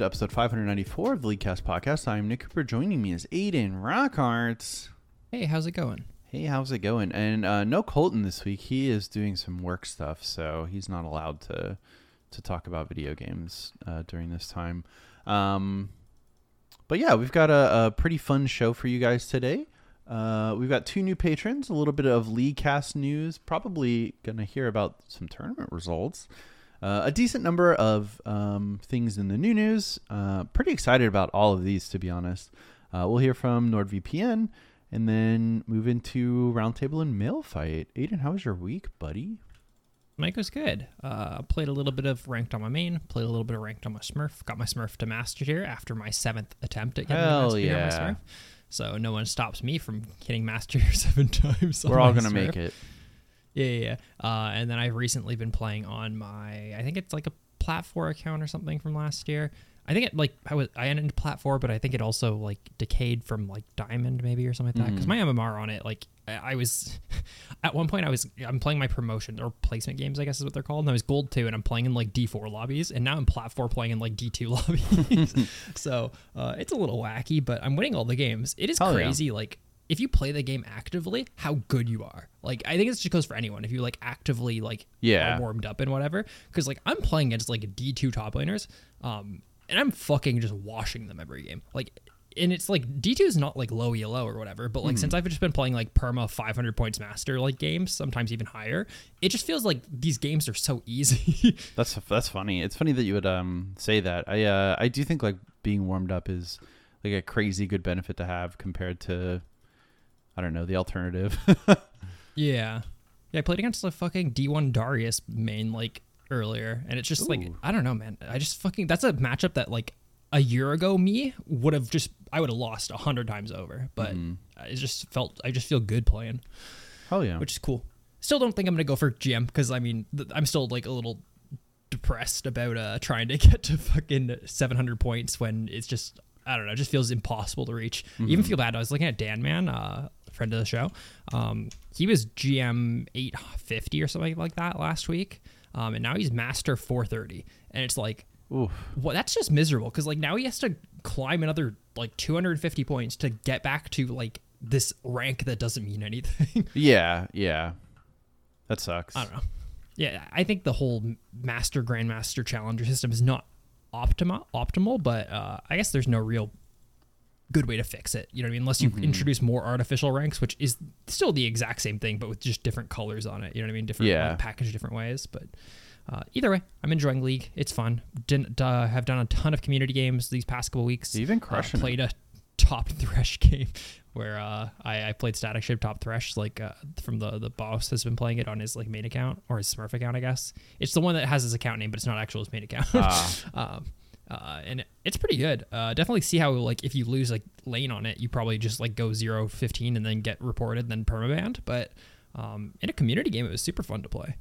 to episode 594 of the Leaguecast podcast. I'm Nick Cooper. Joining me is Aidan Rockhart. Hey, how's it going? Hey, how's it going? And uh, no Colton this week. He is doing some work stuff, so he's not allowed to to talk about video games uh, during this time. Um, but yeah, we've got a, a pretty fun show for you guys today. Uh, we've got two new patrons, a little bit of Leaguecast news, probably gonna hear about some tournament results. Uh, a decent number of um, things in the new news. Uh, pretty excited about all of these, to be honest. Uh, we'll hear from NordVPN and then move into Roundtable and Mail Fight. Aidan, how was your week, buddy? Mike was good. Uh, played a little bit of ranked on my main. Played a little bit of ranked on my Smurf. Got my Smurf to master tier after my seventh attempt at getting Hell master tier on my. Smurf. So no one stops me from hitting master tier seven times. We're all gonna make it. Yeah, yeah. yeah. Uh, and then I've recently been playing on my, I think it's like a Plat 4 account or something from last year. I think it like I was I ended Plat 4, but I think it also like decayed from like Diamond maybe or something like that. Because my MMR on it, like I, I was at one point I was I'm playing my promotion or placement games, I guess is what they're called. And I was Gold 2 and I'm playing in like D4 lobbies, and now I'm Plat 4 playing in like D2 lobbies. so uh, it's a little wacky, but I'm winning all the games. It is Hell yeah. crazy, like if you play the game actively, how good you are. Like I think it just goes for anyone. If you like actively like Yeah. are warmed up and whatever, because like I'm playing against like D two top laners, um, and I'm fucking just washing them every game. Like, and it's like D two is not like low elo or whatever, but like since I've just been playing like perma 500 points master like games, sometimes even higher, it just feels like these games are so easy. That's that's funny. It's funny that you would um say that. I uh I do think like being warmed up is like a crazy good benefit to have compared to I don't know the alternative. Yeah. Yeah, I played against the fucking D1 Darius main like earlier, and it's just like I don't know, man. I just fucking that's a matchup that like a year ago me would have just I would have lost a hundred times over, but I just felt I just feel good playing, Hell yeah. which is cool. Still don't think I'm gonna go for GM because I mean th- I'm still like a little depressed about uh trying to get to fucking 700 points when it's just I don't know, it just feels impossible to reach. Even feel bad. I was looking at Dan Man, uh, friend of the show. Um, he was GM 850 or something like that last week, um, and now he's Master 430, and it's like. Oof. Well, that's just miserable because like now he has to climb another like 250 points to get back to like this rank that doesn't mean anything. Yeah, yeah. That sucks. I don't know. Yeah, I think the whole master grandmaster challenger system is not optima optimal, but uh, I guess there's no real good way to fix it. You know what I mean? Unless you introduce more artificial ranks, which is still the exact same thing, but with just different colors on it. You know what I mean? Different Yeah. like, packaged different ways. But uh, either way, I'm enjoying League. It's fun. Didn't uh, have done a ton of community games these past couple weeks. You've been Uh, crushing it. played a top thresh game where uh, I, I played Statikk Shiv top thresh like uh, from the the boss has been playing it on his like main account or his smurf account i guess it's the one that has his account name but it's not actual his main account Ah. um, uh, and it's pretty good uh, definitely see how like if you lose like lane on it you probably just like go 0 15 and then get reported then permabanned but um, in a community game it was super fun to play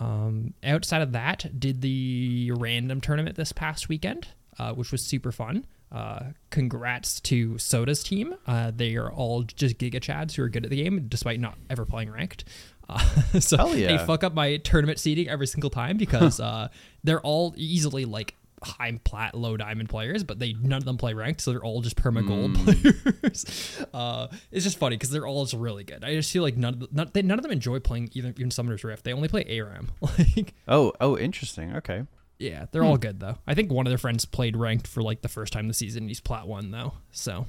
um, outside of that, did the random tournament this past weekend, uh, which was super fun. Uh, congrats to Soda's team. Uh, they are all just Giga Chads who are good at the game, despite not ever playing ranked. Uh, so Hell they fuck up my tournament seeding every single time because uh, they're all easily like high plat, low diamond players, but they none of them play ranked, so they're all just perma gold players. Uh, it's just funny because they're all just really good. I just feel like none of the, not, they, none of them enjoy playing even even Summoner's Rift. They only play ARAM. Like, Oh, oh, interesting. Okay. yeah, they're all good though. I think one of their friends played ranked for like the first time this season. He's plat one though, so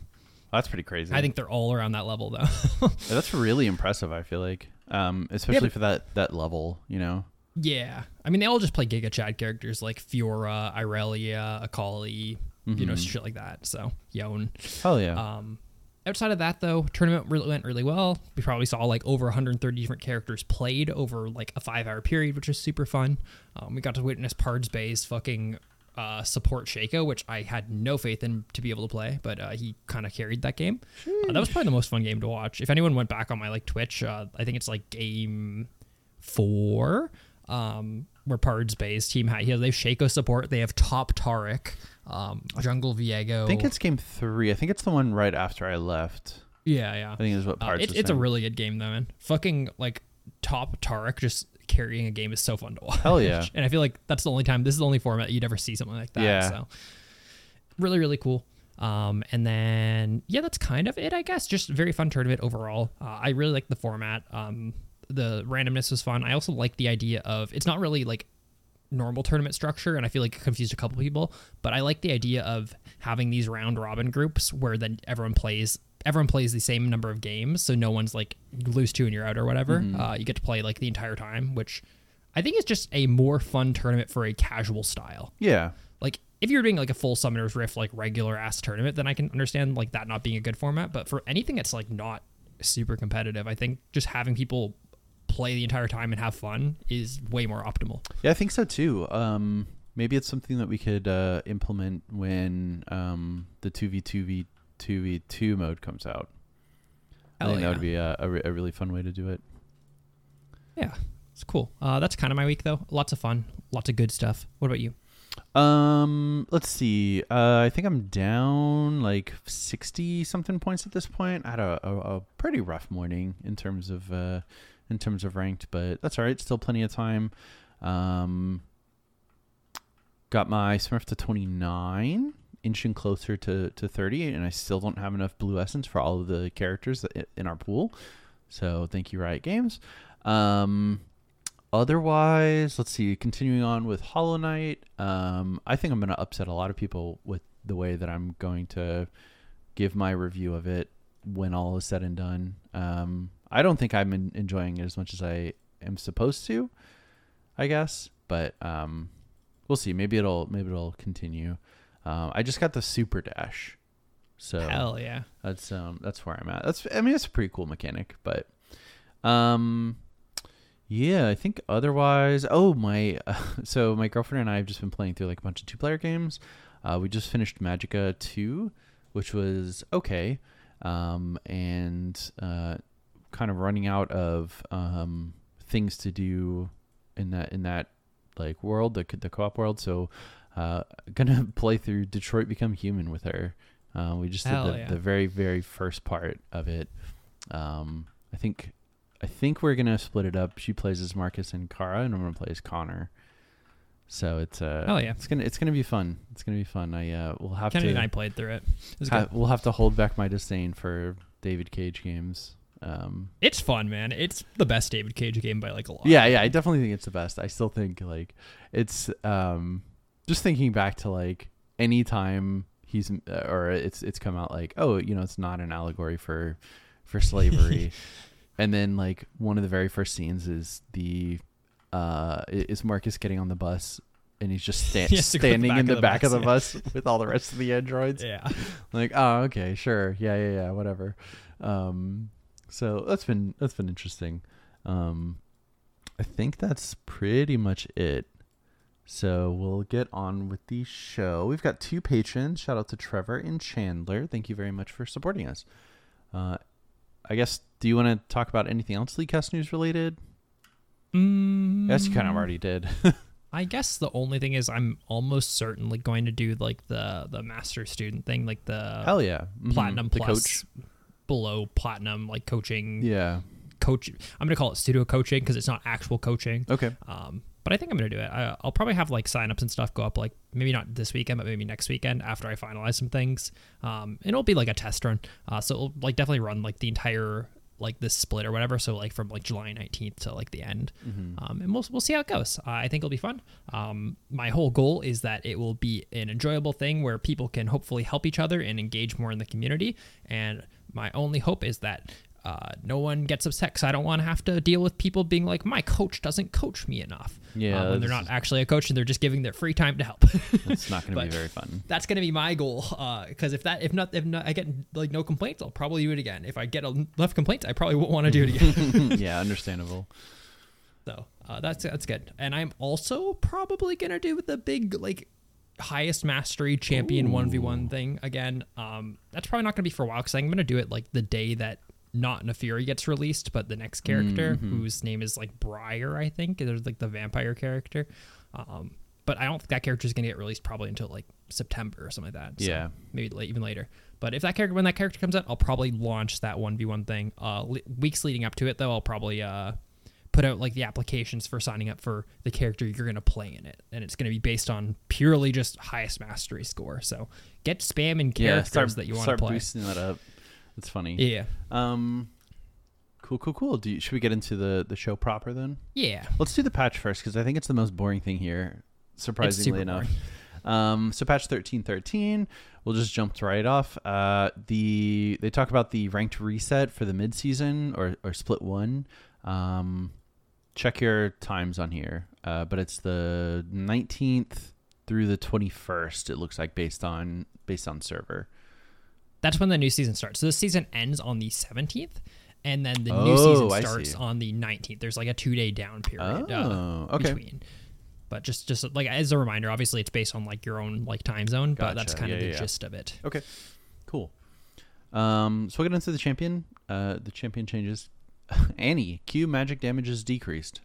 That's pretty crazy. I think they're all around that level though. that's really impressive. I feel like, um, especially but- for that that level. You know. Yeah, I mean they all just play Giga Chad characters like Fiora, Irelia, Akali, you know, shit like that. So Yone. Hell yeah. Um, outside of that, though, tournament really went really well. We probably saw like over 130 different characters played over like a five-hour period, which was super fun. Um, we got to witness Pards Bay's fucking uh, support Shaco, which I had no faith in to be able to play, but uh, he kind of carried that game. Uh, that was probably the most fun game to watch. If anyone went back on my like Twitch, uh, I think it's like game four. Um, where Pard's based. Team has, they have Shaco support. They have Top Taric, um, Jungle Viego. I think it's game three. I think it's the one right after I left. yeah, yeah. I think is what Uh, parts. it, it's a really good game though, man. Fucking like Top Taric just carrying a game is so fun to watch. Hell yeah. and I feel like that's the only time. This is the only format you'd ever see something like that. Yeah. So really, really cool. Um, and then yeah, that's kind of it, I guess. Just very fun tournament overall. Uh, I really like the format. Um, the randomness was fun. I also like the idea of it's not really like normal tournament structure and I feel like it confused a couple people, but I like the idea of having these round robin groups where then everyone plays everyone plays the same number of games, so no one's like lose two and you're out or whatever. Uh, you get to play like the entire time, which I think is just a more fun tournament for a casual style. Yeah. Like if you're doing like a full Summoner's Rift like regular ass tournament, then I can understand like that not being a good format. But for anything that's like not super competitive, I think just having people play the entire time and have fun is way more optimal. Yeah, I think so too. Um, maybe it's something that we could uh, implement when um, the two v two v two v two mode comes out. I Hell think that would be a, a, re- a really fun way to do it. Yeah, it's cool. Uh, that's kind of my week though. Lots of fun, lots of good stuff. What about you? Um, let's see. Uh, I think I'm down like sixty something points at this point. I had a, a, a pretty rough morning in terms of uh, in terms of ranked, but that's all right. Still plenty of time. Um, got my Smurf to twenty nine, inching closer to to thirty, and I still don't have enough blue essence for all of the characters in our pool. So thank you, Riot Games. Um, otherwise, let's see. Continuing on with Hollow Knight, um, I think I'm going to upset a lot of people with the way that I'm going to give my review of it when all is said and done. Um, I don't think I'm en- enjoying it as much as I am supposed to. I guess, but um, we'll see. Maybe it'll maybe it'll continue. Um, I just got the super dash, so Hell yeah. that's um that's where I'm at. That's I mean it's a pretty cool mechanic, but um yeah, I think otherwise. Oh my, so my girlfriend and I have just been playing through like a bunch of two player games. Uh, we just finished Magicka two, which was okay, um and uh kind of running out of um things to do in that in that like world the the co-op world. So uh gonna play through Detroit Become Human with her. Uh, we just Hell did the, yeah. the very very first part of it. Um, I think I think we're gonna split it up. She plays as Marcus and Kara, and I'm gonna play as Connor. So it's uh, Hell yeah. it's gonna it's gonna be fun. It's gonna be fun. I uh, we'll have Kennedy to and I played through it. It ha- we'll have to hold back my disdain for David Cage games. Um, It's fun, man. It's the best David Cage game by like a lot. yeah, yeah, I definitely think it's the best. I still think like it's um just thinking back to like any time he's uh, or it's it's come out like oh you know it's not an allegory for for slavery, and then like one of the very first scenes is the uh is Marcus getting on the bus. And he's just sta- He has to go to the standing in the of the back of the bus, bus with all the rest of the androids. Yeah. like oh okay sure yeah yeah yeah whatever um so that's been that's been interesting. Um i think that's pretty much it. So we'll get on with the show. We've got two patrons. Shout out to trevor and chandler. Thank you very much for supporting us. Uh i guess do you want to talk about anything else Leaguecast news related? Mm, yes you kind of already did. I guess the only thing is I'm almost certainly going to do like the the master student thing, like the hell yeah. Mhm. platinum the plus coach below platinum, like coaching yeah coach. I'm gonna call it studio coaching because it's not actual coaching. okay Um, but I think I'm gonna do it. I, I'll probably have like signups and stuff go up like maybe not this weekend, but maybe next weekend after I finalize some things. Um, and it'll be like a test run. Uh, so it'll like definitely run like the entire like this split or whatever. So like from like July 19th to like the end. Um, and we'll we'll see how it goes. Uh, I think it'll be fun. Um, my whole goal is that it will be an enjoyable thing where people can hopefully help each other and engage more in the community. And my only hope is that uh, no one gets upset because I don't want to have to deal with people being like, my coach doesn't coach me enough. Yeah, Uh, when they're not actually a coach and they're just giving their free time to help. it's not going to be very fun That's gonna be my goal. Because if that, if not, if not, I get like no complaints, I'll probably do it again. If I get enough complaints, I probably won't want to do it again. yeah understandable so uh, that's that's good. And I'm also probably gonna do the big like highest mastery champion one v one thing again. Um, that's probably not gonna be for a while because I'm gonna do it like the day that not Naafiri gets released, but the next character whose name is like Briar, I think. There's like the vampire character. Um, but I don't think that character is going to get released probably until like September or something like that. So Yeah. maybe late, even later. But if that character, when that character comes out, I'll probably launch that one v one thing. Uh, le- weeks leading up to it, though, I'll probably uh put out like the applications for signing up for the character you're going to play in it, and it's going to be based on purely just highest mastery score. So get spam and Yeah, characters start that you want to start play. boosting that up. That's funny. Yeah, Um, cool, cool, cool. Do you, should we get into the the show proper then? yeah. Let's do the patch first because I think it's the most boring thing here. Surprisingly enough. Um, so patch thirteen thirteen, we'll just jump right off. Uh, the they talk about the ranked reset for the mid season or or split one. Um, check your times on here, uh, but it's the nineteenth through the twenty first. It looks like based on based on server. That's when the new season starts. So the season ends on the 17th, and then the new Oh, season starts on the 19th. There's like a two day down period. uh, Oh, okay. Between. But just just like as a reminder, obviously it's based on like your own like time zone, but that's Gotcha. kind of the yeah. gist of it. Okay, cool. Um, so we'll get into the champion. Uh, the champion changes. Annie, Q magic damage is decreased.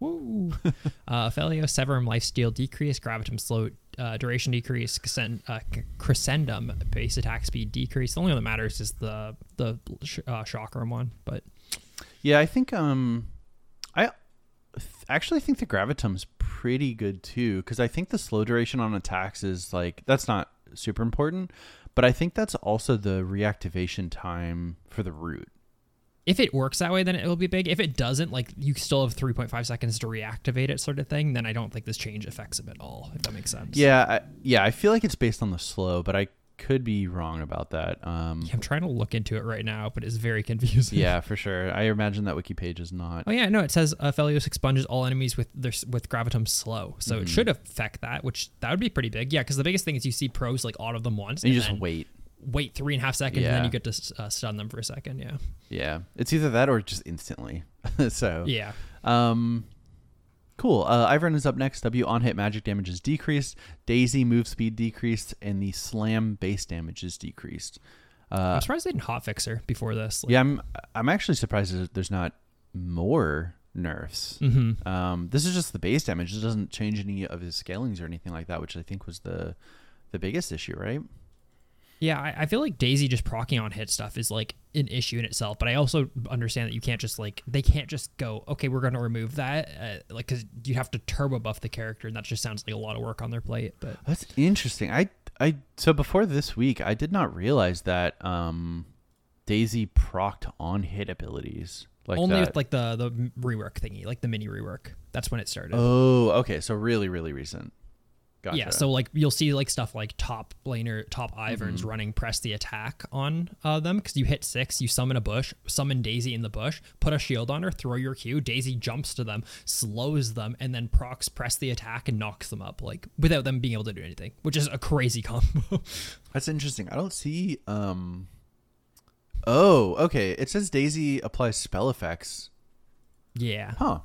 Woo! uh, Felio, Severum, Lifesteal decrease, Gravitum slow uh, duration decrease, Crescend, uh, Crescendum base attack speed decrease. The only one that matters is the the sh- uh, Chakram one, but Yeah, I think um, I th- actually think the gravitum's pretty good too because I think the slow duration on attacks is like that's not super important, but I think that's also the reactivation time for the root. If it works that way, then it will be big. If it doesn't, like you still have 3.5 seconds to reactivate it, sort of thing. Then I don't think this change affects him at all. If that makes sense. Yeah, I, yeah, I feel like it's based on the slow, but I could be wrong about that. Um, I'm trying to look into it right now, but it's very confusing. yeah, for sure. I imagine that wiki page is not. Oh yeah, no, it says uh, Felios expunges all enemies with their with gravitum slow, so Mm-hmm. it should affect that, which that would be pretty big. Yeah, because the biggest thing is you see pros like all of them once, And you just wait. Wait three and a half seconds, and then you get to uh, stun them for a second. Yeah, Yeah, it's either that or just instantly. so yeah. Um, cool. Uh, Ivern is up next. W on hit magic damage is decreased. Daisy move speed decreased, and the slam base damage is decreased. Uh, I'm surprised they didn't hotfix her before this. Like, yeah, I'm. I'm actually surprised that there's not more nerfs. Mm-hmm. Um, this is just the base damage. It doesn't change any of his scalings or anything like that, which I think was the the biggest issue, right? Yeah, I, I feel like Daisy just procking on hit stuff is like an issue in itself, but I also understand that you can't just like they can't just go okay, we're going to remove that, uh, like because you have to turbo buff the character, and that just sounds like a lot of work on their plate. But That's interesting. I I so before this week, I did not realize that um, Daisy procced on hit abilities like only that. with like the the rework thingy, like the mini rework. That's when it started. Oh, okay. So really, really recent. Gotcha. Yeah, so like you'll see like stuff like top laner, top Iverns Mm-hmm. running press the attack on uh, them because you hit six, you summon a bush, summon Daisy in the bush, put a shield on her, throw your Q, Daisy jumps to them, slows them, and then procs press the attack and knocks them up like without them being able to do anything, which is a crazy combo. that's interesting. I don't see. um Oh, okay. It says Daisy applies spell effects. yeah, Huh.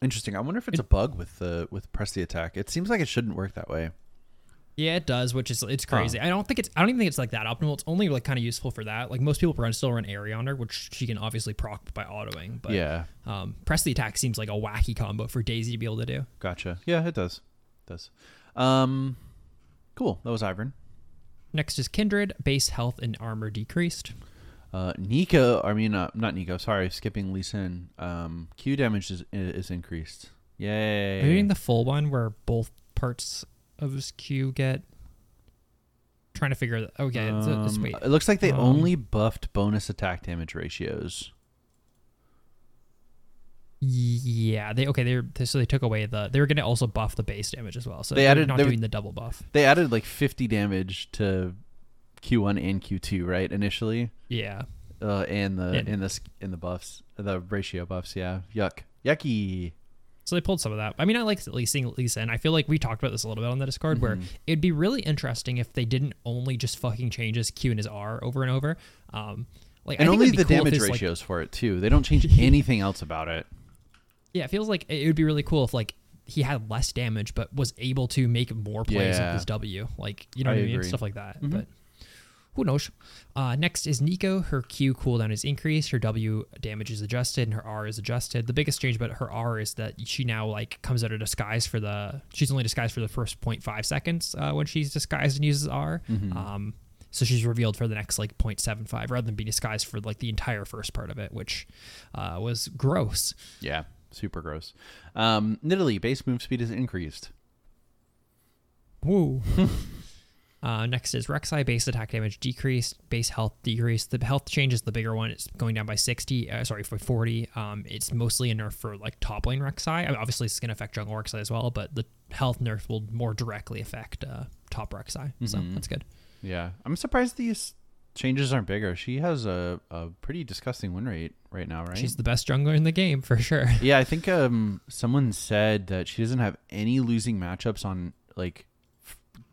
Interesting. I wonder if it's a bug with the with press the attack. It seems like it shouldn't work that way. yeah, it does, which is it's crazy. I don't think it's I don't even think it's like that optimal. It's only like kind of useful for that. Like most people run still run Aery on her, which she can obviously proc by autoing, but yeah. um, press the attack seems like a wacky combo for Daisy to be able to do. Gotcha. Yeah, it does. It does. Um, cool. That was Ivern. Next is Kindred, base health and armor decreased. Uh, Neeko, I mean, uh, not Neeko. Sorry, skipping Lee Sin. Um, Q damage is is increased. Yay! Are you doing the full one where both parts of his Q get? Trying to figure that. Okay, it's, it's, Um, wait. It looks like they Um, only buffed bonus attack damage ratios. Yeah, they okay. They're they, so they took away the. They were going to also buff the base damage as well. So They added- not they were- doing the double buff. They added like 50 damage to Q1 and Q2, right? Initially, Yeah, uh, and the in the s- in the buffs, the ratio buffs. Yeah, yuck, yucky. so they pulled some of that. I mean, I like at least seeing Lisa, and I feel like we talked about this a little bit on the Discord, where Mm-hmm. it'd be really interesting if they didn't only just fucking change his Q and his R over and over. Um, like And only the cool damage his, like, ratios for it too. They don't change anything else about it. Yeah, it feels like it would be really cool if like he had less damage but was able to make more plays Yeah. with his W. Like you know I what I mean? agree. Stuff like that. Mhm. But who knows? Uh, next is Neeko. Her Q cooldown is increased. Her W damage is adjusted, and her R is adjusted. The biggest change about her R is that she now like comes out of disguise for the. She's only disguised for the first 0.5 seconds uh, when she's disguised and uses R. Um, so she's revealed for the next like 0.75 rather than being disguised for like the entire first part of it, which uh, was gross. Yeah, super gross. Um, Nidalee base move speed is increased. Woo. uh, next is Rek'Sai base attack damage decreased, base health decreased. The health change is the bigger one. It's going down by 60, uh, sorry, for 40. Um, it's mostly a nerf for like top lane Rek'Sai. I mean, obviously, it's going to affect jungle Rek'Sai as well, but the health nerf will more directly affect uh, top Rek'Sai. So Mhm. that's good. Yeah, I'm surprised these changes aren't bigger. She has a, a pretty disgusting win rate right now, right? She's the best jungler in the game for sure. yeah, I think um someone said that she doesn't have any losing matchups on like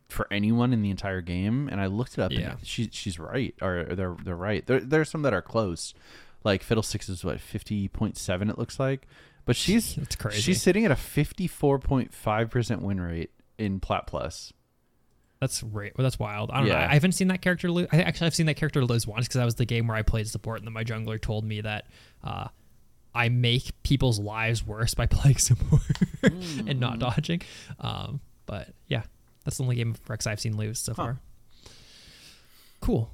for anyone in the entire game, and I looked it up. Yeah. and she she's right, or they're they're right. There there's some that are close, like Fiddlesticks is what fifty point seven it looks like, but she's It's crazy. she's sitting at a fifty four point five percent win rate in Plat Plus. That's right. Well, that's wild. I don't know. I haven't seen that character lose. I actually I've seen that character lose once because that was the game where I played support, and then my jungler told me that uh, I make people's lives worse by playing support and not dodging. Um, but yeah, that's the only game of Rex I've seen lose so Huh. far. Cool.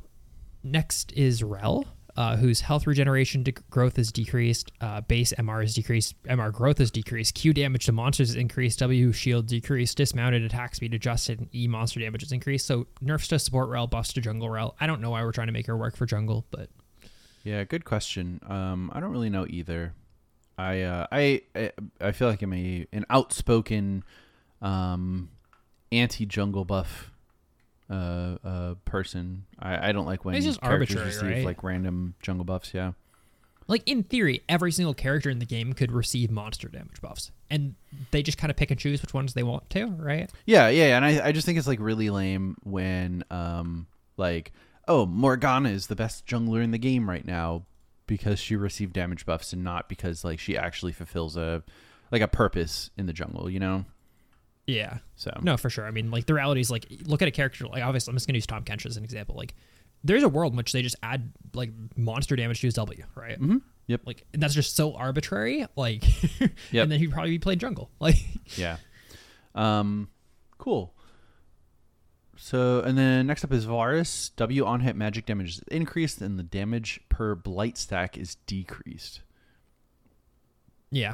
Next is Rell, uh, whose health regeneration de- growth is decreased, uh, base MR is decreased, MR growth is decreased, Q damage to monsters is increased, W shield decreased, dismounted attack speed adjusted, and E monster damage is increased. So nerfs to support Rell, buffs to jungle Rell. I don't know why we're trying to make her work for jungle, but Yeah, good question. Um, I don't really know either. I uh, I, I I feel like I'm a an outspoken um, anti jungle buff uh, uh, person. I, I don't like when It's just characters arbitrary, receive right? like random jungle buffs. Yeah, like in theory, every single character in the game could receive monster damage buffs, and they just kind of pick and choose which ones they want to, right? yeah, yeah. yeah. And I I just think it's like really lame when um like oh Morgana is the best jungler in the game right now because she received damage buffs and not because like she actually fulfills a like a purpose in the jungle. You know. Yeah. So No, for sure. I mean, like the reality is, like, look at a character. Like, obviously, I'm just gonna use Tahm Kench as an example. Like, there's a world in which they just add like monster damage to his W, right? Mm-hmm. Yep. Like, and that's just so arbitrary. Like, Yep. and then he'd probably be playing jungle. Like, Yeah. Um, cool. So, and then next up is Varus. W on hit magic damage is increased, and the damage per blight stack is decreased. yeah,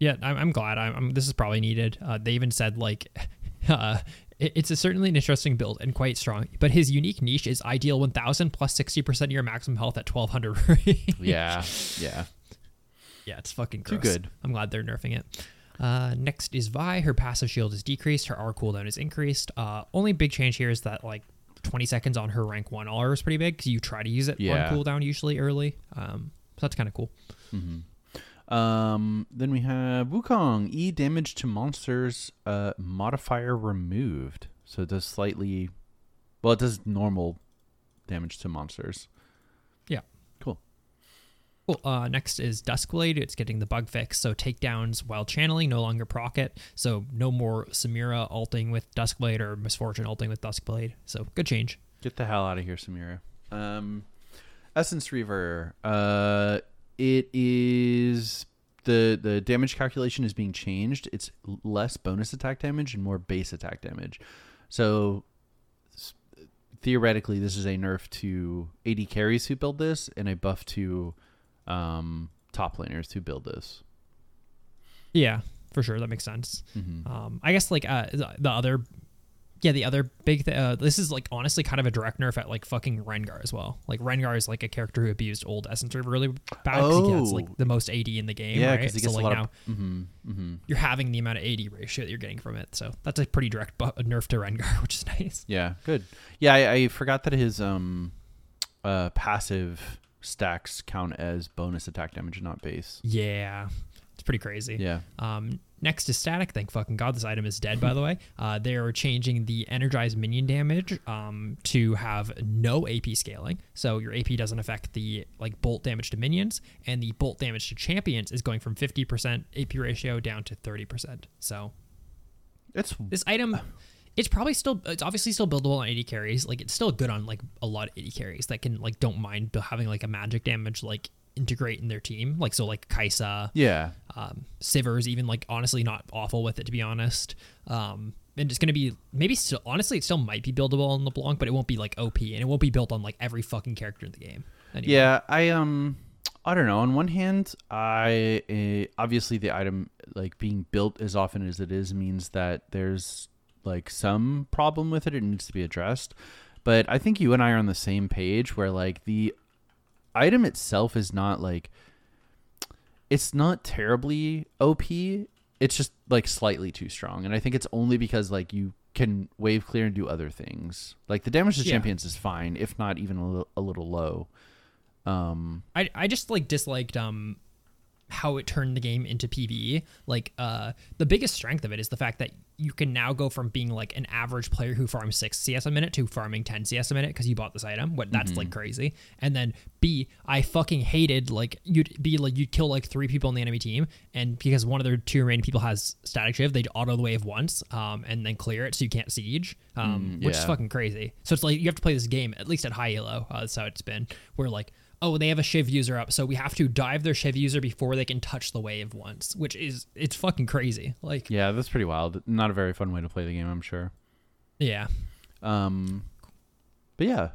yeah. I'm, I'm glad. I'm, I'm. This is probably needed. Uh, they even said like, uh, it- it's a certainly an interesting build and quite strong. But his unique niche is ideal 1,000 plus 60 percent of your maximum health at 1,200. Yeah. yeah. Yeah, it's fucking Too good. I'm glad they're nerfing it. Uh, next is Vi. Her passive shield is decreased. Her R cooldown is increased. Uh, only big change here is that like 20 seconds on her rank one R is pretty big because you try to use it Yeah. on cooldown usually early. Um, so that's kind of cool. Um, then we have Wukong. E damage to monsters, uh, modifier removed. So it does slightly, well, it does normal damage to monsters. Yeah. Cool. Cool. Uh, next is Duskblade. It's getting the bug fix. So takedowns while channeling no longer proc it. So no more Samira alting with Duskblade or Miss Fortune alting with Duskblade. So good change. Get the hell out of here, Samira. Um, Essence Reaver. Uh, it is the the damage calculation is being changed. It's less bonus attack damage and more base attack damage. So theoretically, this is a nerf to AD carries who build this, and a buff to um, top laners who build this. Yeah, for sure. That makes sense. Mhm. Um, I guess like uh, the other, yeah, the other big. Th- uh, this is like honestly kind of a direct nerf at like fucking Rengar as well. Like Rengar is like a character who abused old Essence really bad because he has Oh. like the most AD in the game. Yeah, right? because he so gets like a lot now of. hmm hmm you're having the amount of AD ratio that you're getting from it. So that's a pretty direct bu- nerf to Rengar, which is nice. Yeah, good. Yeah, I, I forgot that his um uh passive stacks count as bonus attack damage and not base. Yeah, it's pretty crazy. Yeah. Um, next is Statikk. Thank fucking god this item is dead. By the way, uh, they are changing the energized minion damage um, to have no AP scaling, so your AP doesn't affect the like bolt damage to minions, and the bolt damage to champions is going from 50% AP ratio down to 30%. So It's this item it's probably still it's obviously still buildable on AD carries. Like it's still good on like a lot of AD carries that can like don't mind having like a magic damage like integrate in their team. Like so like Kai'Sa, Yeah. um, Sivir's even like honestly not awful with it to be honest. Um, and it's gonna be maybe still honestly it still might be buildable on LeBlanc, but it won't be like OP and it won't be built on like every fucking character in the game. Anyway. Yeah, I um I don't know. On one hand, I uh, obviously the item like being built as often as it is means that there's like some problem with it. It needs to be addressed. But I think you and I are on the same page where like the item itself is not like it's not terribly OP. It's just like slightly too strong. And I think it's only because like you can wave clear and do other things. Like the damage to Yeah. champions is fine, if not even a little, a little low. Um I I just like disliked um how it turned the game into PvE. Like uh the biggest strength of it is the fact that you can now go from being like an average player who farms 6 CS a minute to farming 10 CS a minute because you bought this item. What that's like crazy. And then B, I fucking hated like you'd be like you'd kill like three people on the enemy team and because one of their two remaining people has Statikk Shiv, they'd auto the wave once um and then clear it so you can't siege. Um which is fucking crazy. So it's like you have to play this game at least at high elo. Uh, that's how it's been. Where like oh they have a shiv user up so we have to dive their shiv user before they can touch the wave once which is it's fucking crazy like Yeah, that's pretty wild. Not a very fun way to play the game, I'm sure. yeah Um, but yeah.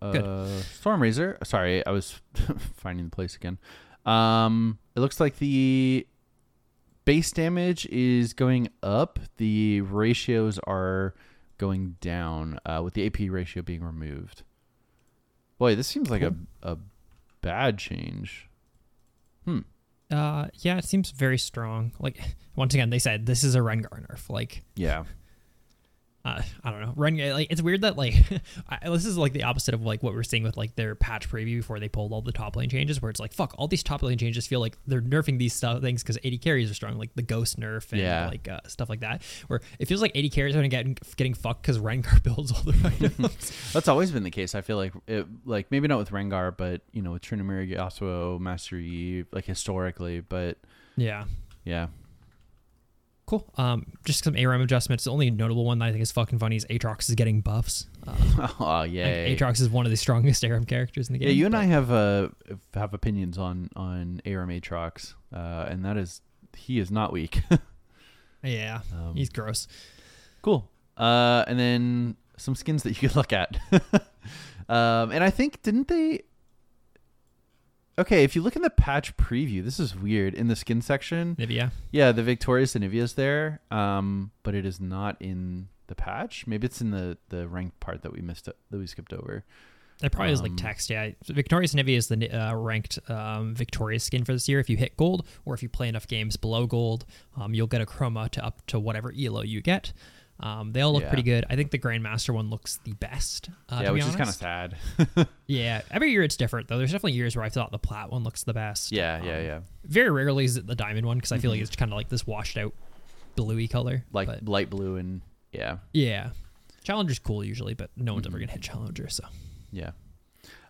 Good. Uh, Stormrazor. Sorry, I was finding the place again. Um, it looks like the base damage is going up. The ratios are going down. Uh, with the AP ratio being removed. Boy, this seems like a a bad change. Hmm. uh yeah it seems very strong like once again they said this is a rengar nerf like Yeah. Uh, I don't know. Run like it's weird that like I, this is like the opposite of like what we're seeing with like their patch preview before they pulled all the top lane changes, where it's like fuck all these top lane changes feel like they're nerfing these stuff things because AD carries are strong, like the ghost nerf and Yeah. like uh, stuff like that. Where it feels like AD carries are gonna get getting fucked because Rengar builds all the items. That's always been the case. I feel like it, like maybe not with Rengar, but you know, with Tryndamere, Yasuo, Master Yi, like historically. But yeah. yeah, Cool. Um, just some ARAM adjustments. The only notable one that I think is fucking funny is Aatrox is getting buffs. Uh, oh yeah, Aatrox is one of the strongest ARAM characters in the game. yeah. You and but- I have uh have opinions on on Aram Aatrox, uh, and that is he is not weak. Yeah, Um, he's gross. Cool. Uh, and then some skins that you could look at. um, and I think didn't they? Okay, if you look in the patch preview, this is weird. In the skin section, Anivia. yeah, the Victorious Anivia is there, um, but it is not in the patch. Maybe it's in the the ranked part that we missed that we skipped over. That probably is like Um, text. Yeah, Victorious Anivia is the uh, ranked um, Victorious skin for this year. If you hit gold, or if you play enough games below gold, um, you'll get a chroma to up to whatever elo you get. Um, they all look Yeah. pretty good. I think the Grandmaster one looks the best. Uh, yeah, which is kind of sad. Yeah, every year it's different though. There's definitely years where I thought the plat one looks the best. yeah, yeah, Um, yeah. Very rarely is it the diamond one because I feel like Mhm. it's kind of like this washed out bluey color. Like but light blue and yeah, yeah, Challenger's cool usually, but no one's ever Mhm. gonna hit Challenger. So yeah.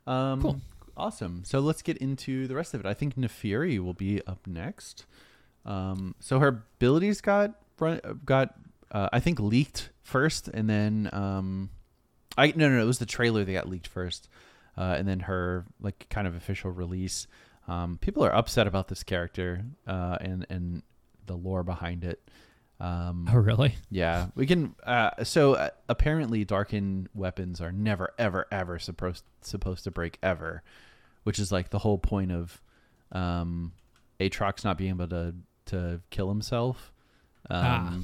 Um, Cool. Awesome. So let's get into the rest of it. I think Naafiri will be up next. Um, so her abilities got run- got uh, I think leaked first, and then um, I no no no it was the trailer that got leaked first, uh, and then her like kind of official release. Um, people are upset about this character uh, and and the lore behind it. Um, oh really? yeah, we can. Uh, so uh, apparently, Darkin weapons are never, ever, ever supposed supposed to break ever, which is like the whole point of um, Aatrox not being able to to kill himself, um, Ah.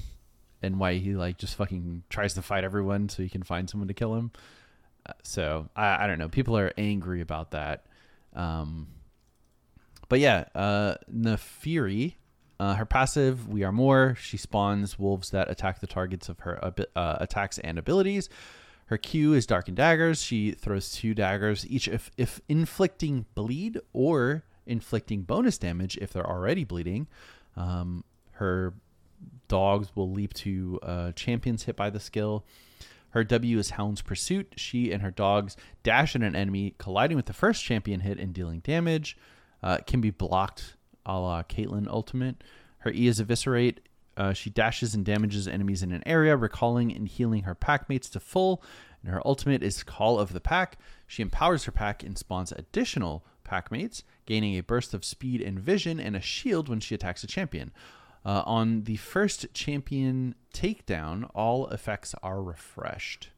And why he like just fucking tries to fight everyone so he can find someone to kill him. Uh, so I, I don't know. People are angry about that. Um, but yeah, uh, Naafiri, uh, her passive, we are more. She spawns wolves that attack the targets of her uh, attacks and abilities. Her Q is Darkin Daggers. She throws two daggers, each if, if inflicting bleed or inflicting bonus damage if they're already bleeding. Um, her dogs will leap to uh, champions hit by the skill. Her W is Hound's Pursuit. She and her dogs dash at an enemy, colliding with the first champion hit and dealing damage. Uh, can be blocked a la Caitlyn Ultimate. Her E is Eviscerate. Uh, she dashes and damages enemies in an area, recalling and healing her pack mates to full. And her ultimate is Call of the Pack. She empowers her pack and spawns additional pack mates, gaining a burst of speed and vision and a shield when she attacks a champion. Uh, on the first champion takedown, all effects are refreshed.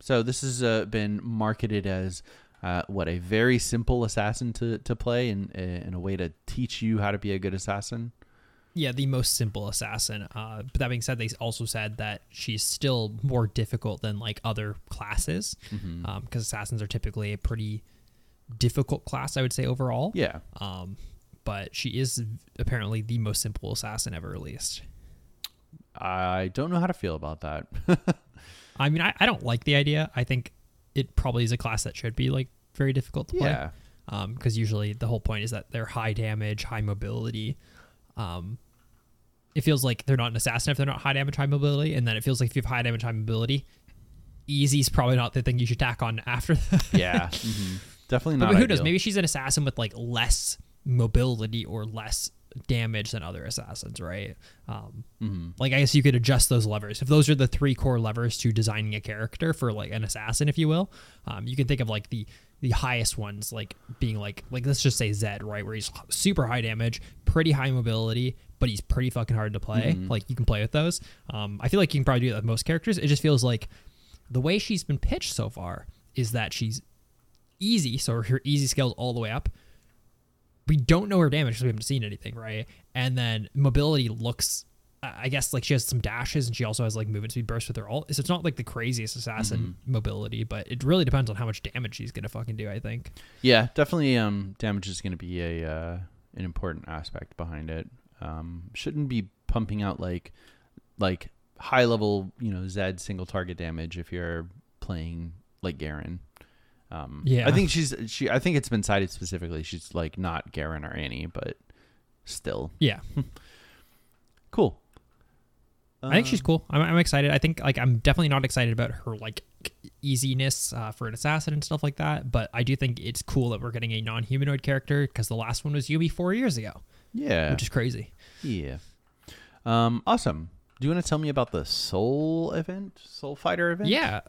So this has uh, been marketed as uh, what a very simple assassin to, to play and in a way to teach you how to be a good assassin. Yeah, the most simple assassin. Uh, but that being said, they also said that she's still more difficult than like other classes because Mm-hmm. um, assassins are typically a pretty difficult class, I would say overall. Yeah. Um, but she is apparently the most simple assassin ever released. I don't know how to feel about that. I mean, I, I don't like the idea. I think it probably is a class that should be like very difficult to play. yeah. Um, because usually the whole point is that they're high damage, high mobility. Um, it feels like they're not an assassin if they're not high damage, high mobility, and then it feels like if you have high damage, high mobility, easy's probably not the thing you should tack on after that. Yeah. hmm Definitely but not. who knows? Maybe she's an assassin with like less mobility or less damage than other assassins, right? Um, Mm-hmm. like I guess you could adjust those levers. If those are the three core levers to designing a character for like an assassin, if you will, um, you can think of like the the highest ones, like being like like let's just say Zed, right, where he's super high damage, pretty high mobility, but he's pretty fucking hard to play. Like you can play with those. Um, I feel like you can probably do that with most characters. It just feels like the way she's been pitched so far is that she's easy, so her easy scales all the way up. We don't know her damage because we haven't seen anything, right? And then mobility looks, I guess, like she has some dashes and she also has like movement speed burst with her ult. So it's not like the craziest assassin mobility, but it really depends on how much damage she's gonna fucking do. I think. Yeah, definitely. Um, damage is going to be a uh, an important aspect behind it. Um, shouldn't be pumping out like like high level, you know, Zed single target damage if you're playing like Garen. Um, Yeah. I think she's she. I think it's been cited specifically. She's like not Garen or Annie, but still Yeah, cool. I think she's cool. I'm, I'm excited. I think like I'm definitely not excited about her like easiness uh, for an assassin and stuff like that. But I do think it's cool that we're getting a non-humanoid character because the last one was Yuumi four years ago, Yeah, which is crazy. yeah. Um, awesome. Do you want to tell me about the Soul event, Soul Fighter event? Yeah,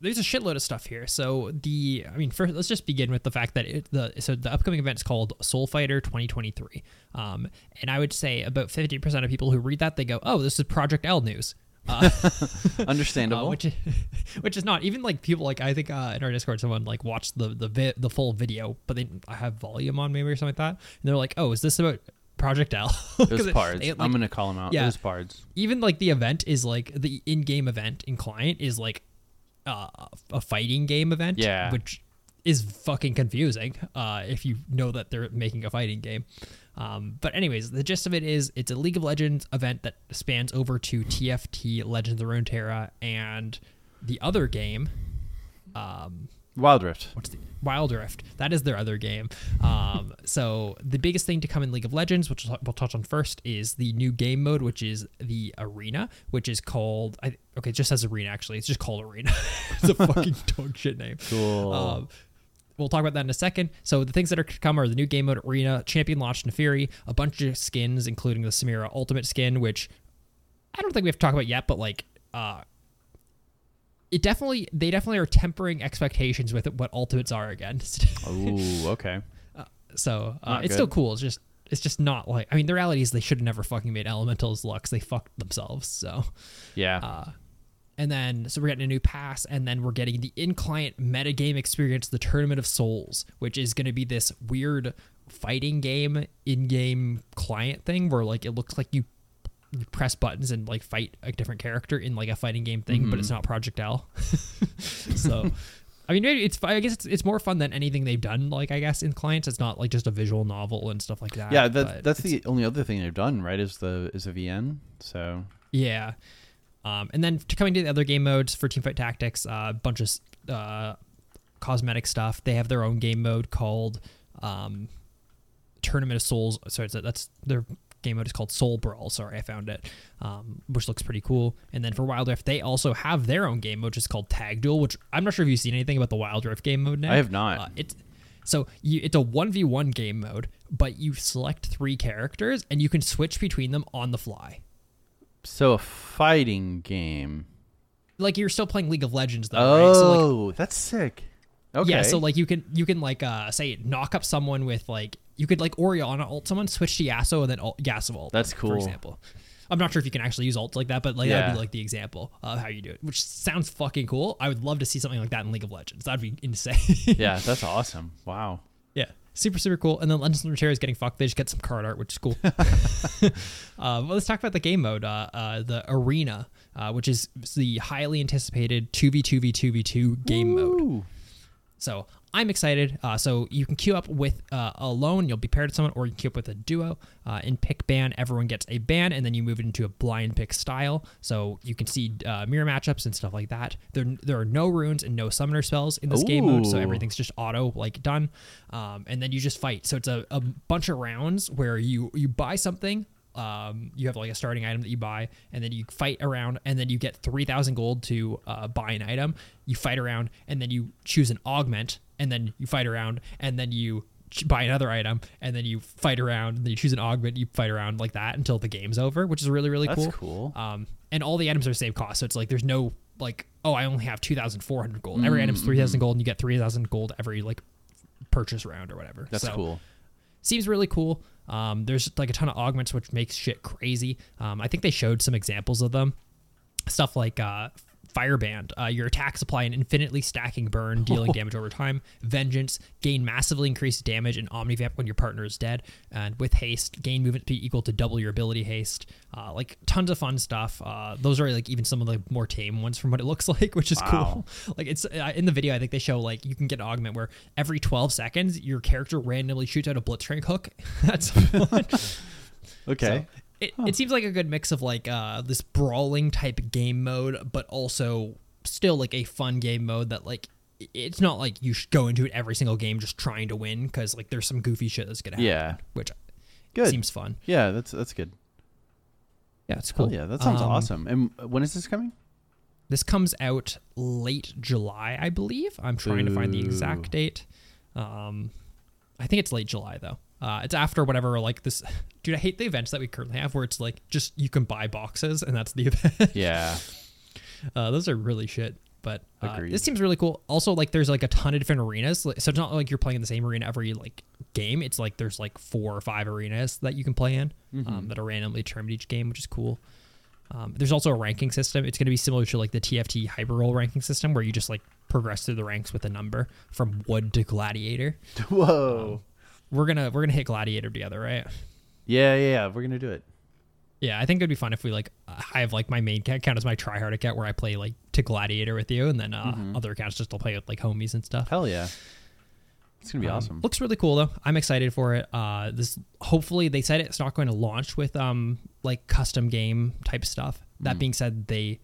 there's a shitload of stuff here. So the, I mean, first let's just begin with the fact that it, the so the upcoming event is called Soul Fighter 2023. Um, and I would say about 50% of people who read that they go, oh, this is Project L news. Uh, understandable. uh, which, which is not even like people like I think uh, in our Discord someone like watched the the vi- the full video, but they I have volume on maybe or something like that, and they're like, oh, is this about Project L? it was 'Cause Pards. they, like, I'm gonna call him out. yeah. It was Pards. even like the event is like the in-game event in client is like uh, a fighting game event Yeah. which is fucking confusing uh, if you know that they're making a fighting game um, but anyways the gist of it is it's a league of legends event that spans over to tft legends of runeterra and the other game um, Wild Rift. what's the Wild Rift? That is their other game. Um, so the biggest thing to come in League of Legends, which we'll touch on first, is the new game mode, which is the Arena, which is called. I, okay, it just says Arena. Actually, it's just called Arena. it's a fucking dog shit name. Cool. Um, we'll talk about that in a second. So the things that are to come are the new game mode Arena, Champion launched Naafiri, a bunch of skins, including the Samira Ultimate skin, which I don't think we have to talk about yet, but like, uh, it definitely they definitely are tempering expectations with what ultimates are against. Ooh, okay. so uh, it's still cool. It's just it's just not like I mean the reality is they should have never fucking made elementalist lux. They fucked themselves. So Yeah. uh, and then so we're getting a new pass, and then we're getting the in-client metagame experience, the Tournament of Souls, which is going to be this weird fighting game in-game client thing where like it looks like you press buttons and like fight a different character in like a fighting game thing, but it's not Project L. so. I mean, maybe it's. I guess it's, it's more fun than anything they've done. Like, I guess in clients, it's not like just a visual novel and stuff like that. yeah, that, that's the only other thing they've done, right? Is the is a VN. So Yeah. Um, and then to coming to the other game modes for Teamfight Tactics, a uh, bunch of uh, cosmetic stuff. They have their own game mode called um, Tournament of Souls. Sorry, that's their game mode is called Soul Brawl. Sorry, I found it, um, which looks pretty cool. And then for Wild Rift, they also have their own game mode, which is called Tag Duel. Which I'm not sure if you've seen anything about the Wild Rift game mode now. I have not. Uh, it's so you, it's a one v one game mode, but you select three characters and you can switch between them on the fly. So a fighting game. Like you're still playing League of Legends though, right? So like Oh, that's sick. Okay. Yeah, so like you can you can like uh say knock up someone with like you could like Orianna ult someone, switch to Yasuo and then ult, Yasuo ult. That's cool. For example, I'm not sure if you can actually use ult like that, but like that'd be like the example of how you do it, which sounds fucking cool. I would love to see something like that in League of Legends. That'd be insane. yeah, that's awesome. Wow. yeah, super super cool. And then Legends of Runeterra is getting fucked. They just get some card art, which is cool. uh, well, let's talk about the game mode. Uh, uh, the arena, uh, which is the highly anticipated two v two v two v two game mode. So I'm excited. Uh, so you can queue up with uh, alone, you'll be paired with someone, or you can queue up with a duo. Uh, in pick ban, everyone gets a ban, and then you move it into a blind pick style. So you can see uh, mirror matchups and stuff like that. There, there are no runes and no summoner spells in this game mode, so everything's just auto like done. Um, and then you just fight. So it's a, a bunch of rounds where you you buy something. Um, you have like a starting item that you buy, and then you fight around, and then you get three thousand gold to uh, buy an item. You fight around, and then you choose an augment, and then you fight around, and then you ch- buy another item, and then you fight around, and then you choose an augment, you fight around like that until the game's over, which is really really That's cool. cool. Um, and all the items are the same cost, so it's like there's no like oh I only have two thousand four hundred gold. Every item's three thousand gold, and you get three thousand gold every like purchase round or whatever. That's So, cool. seems really cool. Um, there's like a ton of augments, which makes shit crazy. Um, I think they showed some examples of them. Stuff like uh, Firebrand, uh, your attacks apply an infinitely stacking burn, dealing damage over time. Vengeance, gain massively increased damage and Omnivamp when your partner is dead. And with Haste, gain movement speed equal to double your ability Haste. Uh, like tons of fun stuff. Uh, those are like even some of the more tame ones from what it looks like, which is Wow. cool. Like it's uh, in the video, I think they show like you can get an augment where every 12 seconds your character randomly shoots out a blitzcrank hook. That's. Okay. So, it, it seems like a good mix of like uh, this brawling type game mode, but also still like a fun game mode that like it's not like you should go into it every single game just trying to win because like there's some goofy shit that's gonna happen. Yeah. which Good. seems fun. yeah, that's that's good. Yeah, it's Cool. cool. yeah, that sounds Um, awesome. And when is this coming? This comes out late July, I believe. I'm trying to find the exact date. Um, I think it's late July though. Uh, it's after whatever like this. Dude, I hate the events that we currently have where it's like just you can buy boxes and that's the event. Yeah. Uh, those are really shit. But uh, this seems really cool. Also, like, there's like a ton of different arenas, so it's not like you're playing in the same arena every like game. It's like there's like four or five arenas that you can play in Mm-hmm. um, that are randomly determined each game, which is cool. Um, there's also a ranking system. It's going to be similar to like the TFT Hyper Roll ranking system, where you just like progress through the ranks with a number from wood to gladiator. Whoa. We're gonna we're gonna hit gladiator together, right? yeah, yeah, yeah. We're gonna do it. Yeah, I think it'd be fun if we like I have like my main account as my tryhard account where I play like to gladiator with you, and then uh, Mm-hmm. other accounts just to play with like homies and stuff. Hell yeah. It's gonna be Um, awesome. Looks really cool though. I'm excited for it. Uh, this hopefully they said it's not going to launch with um like custom game type stuff. That being said, they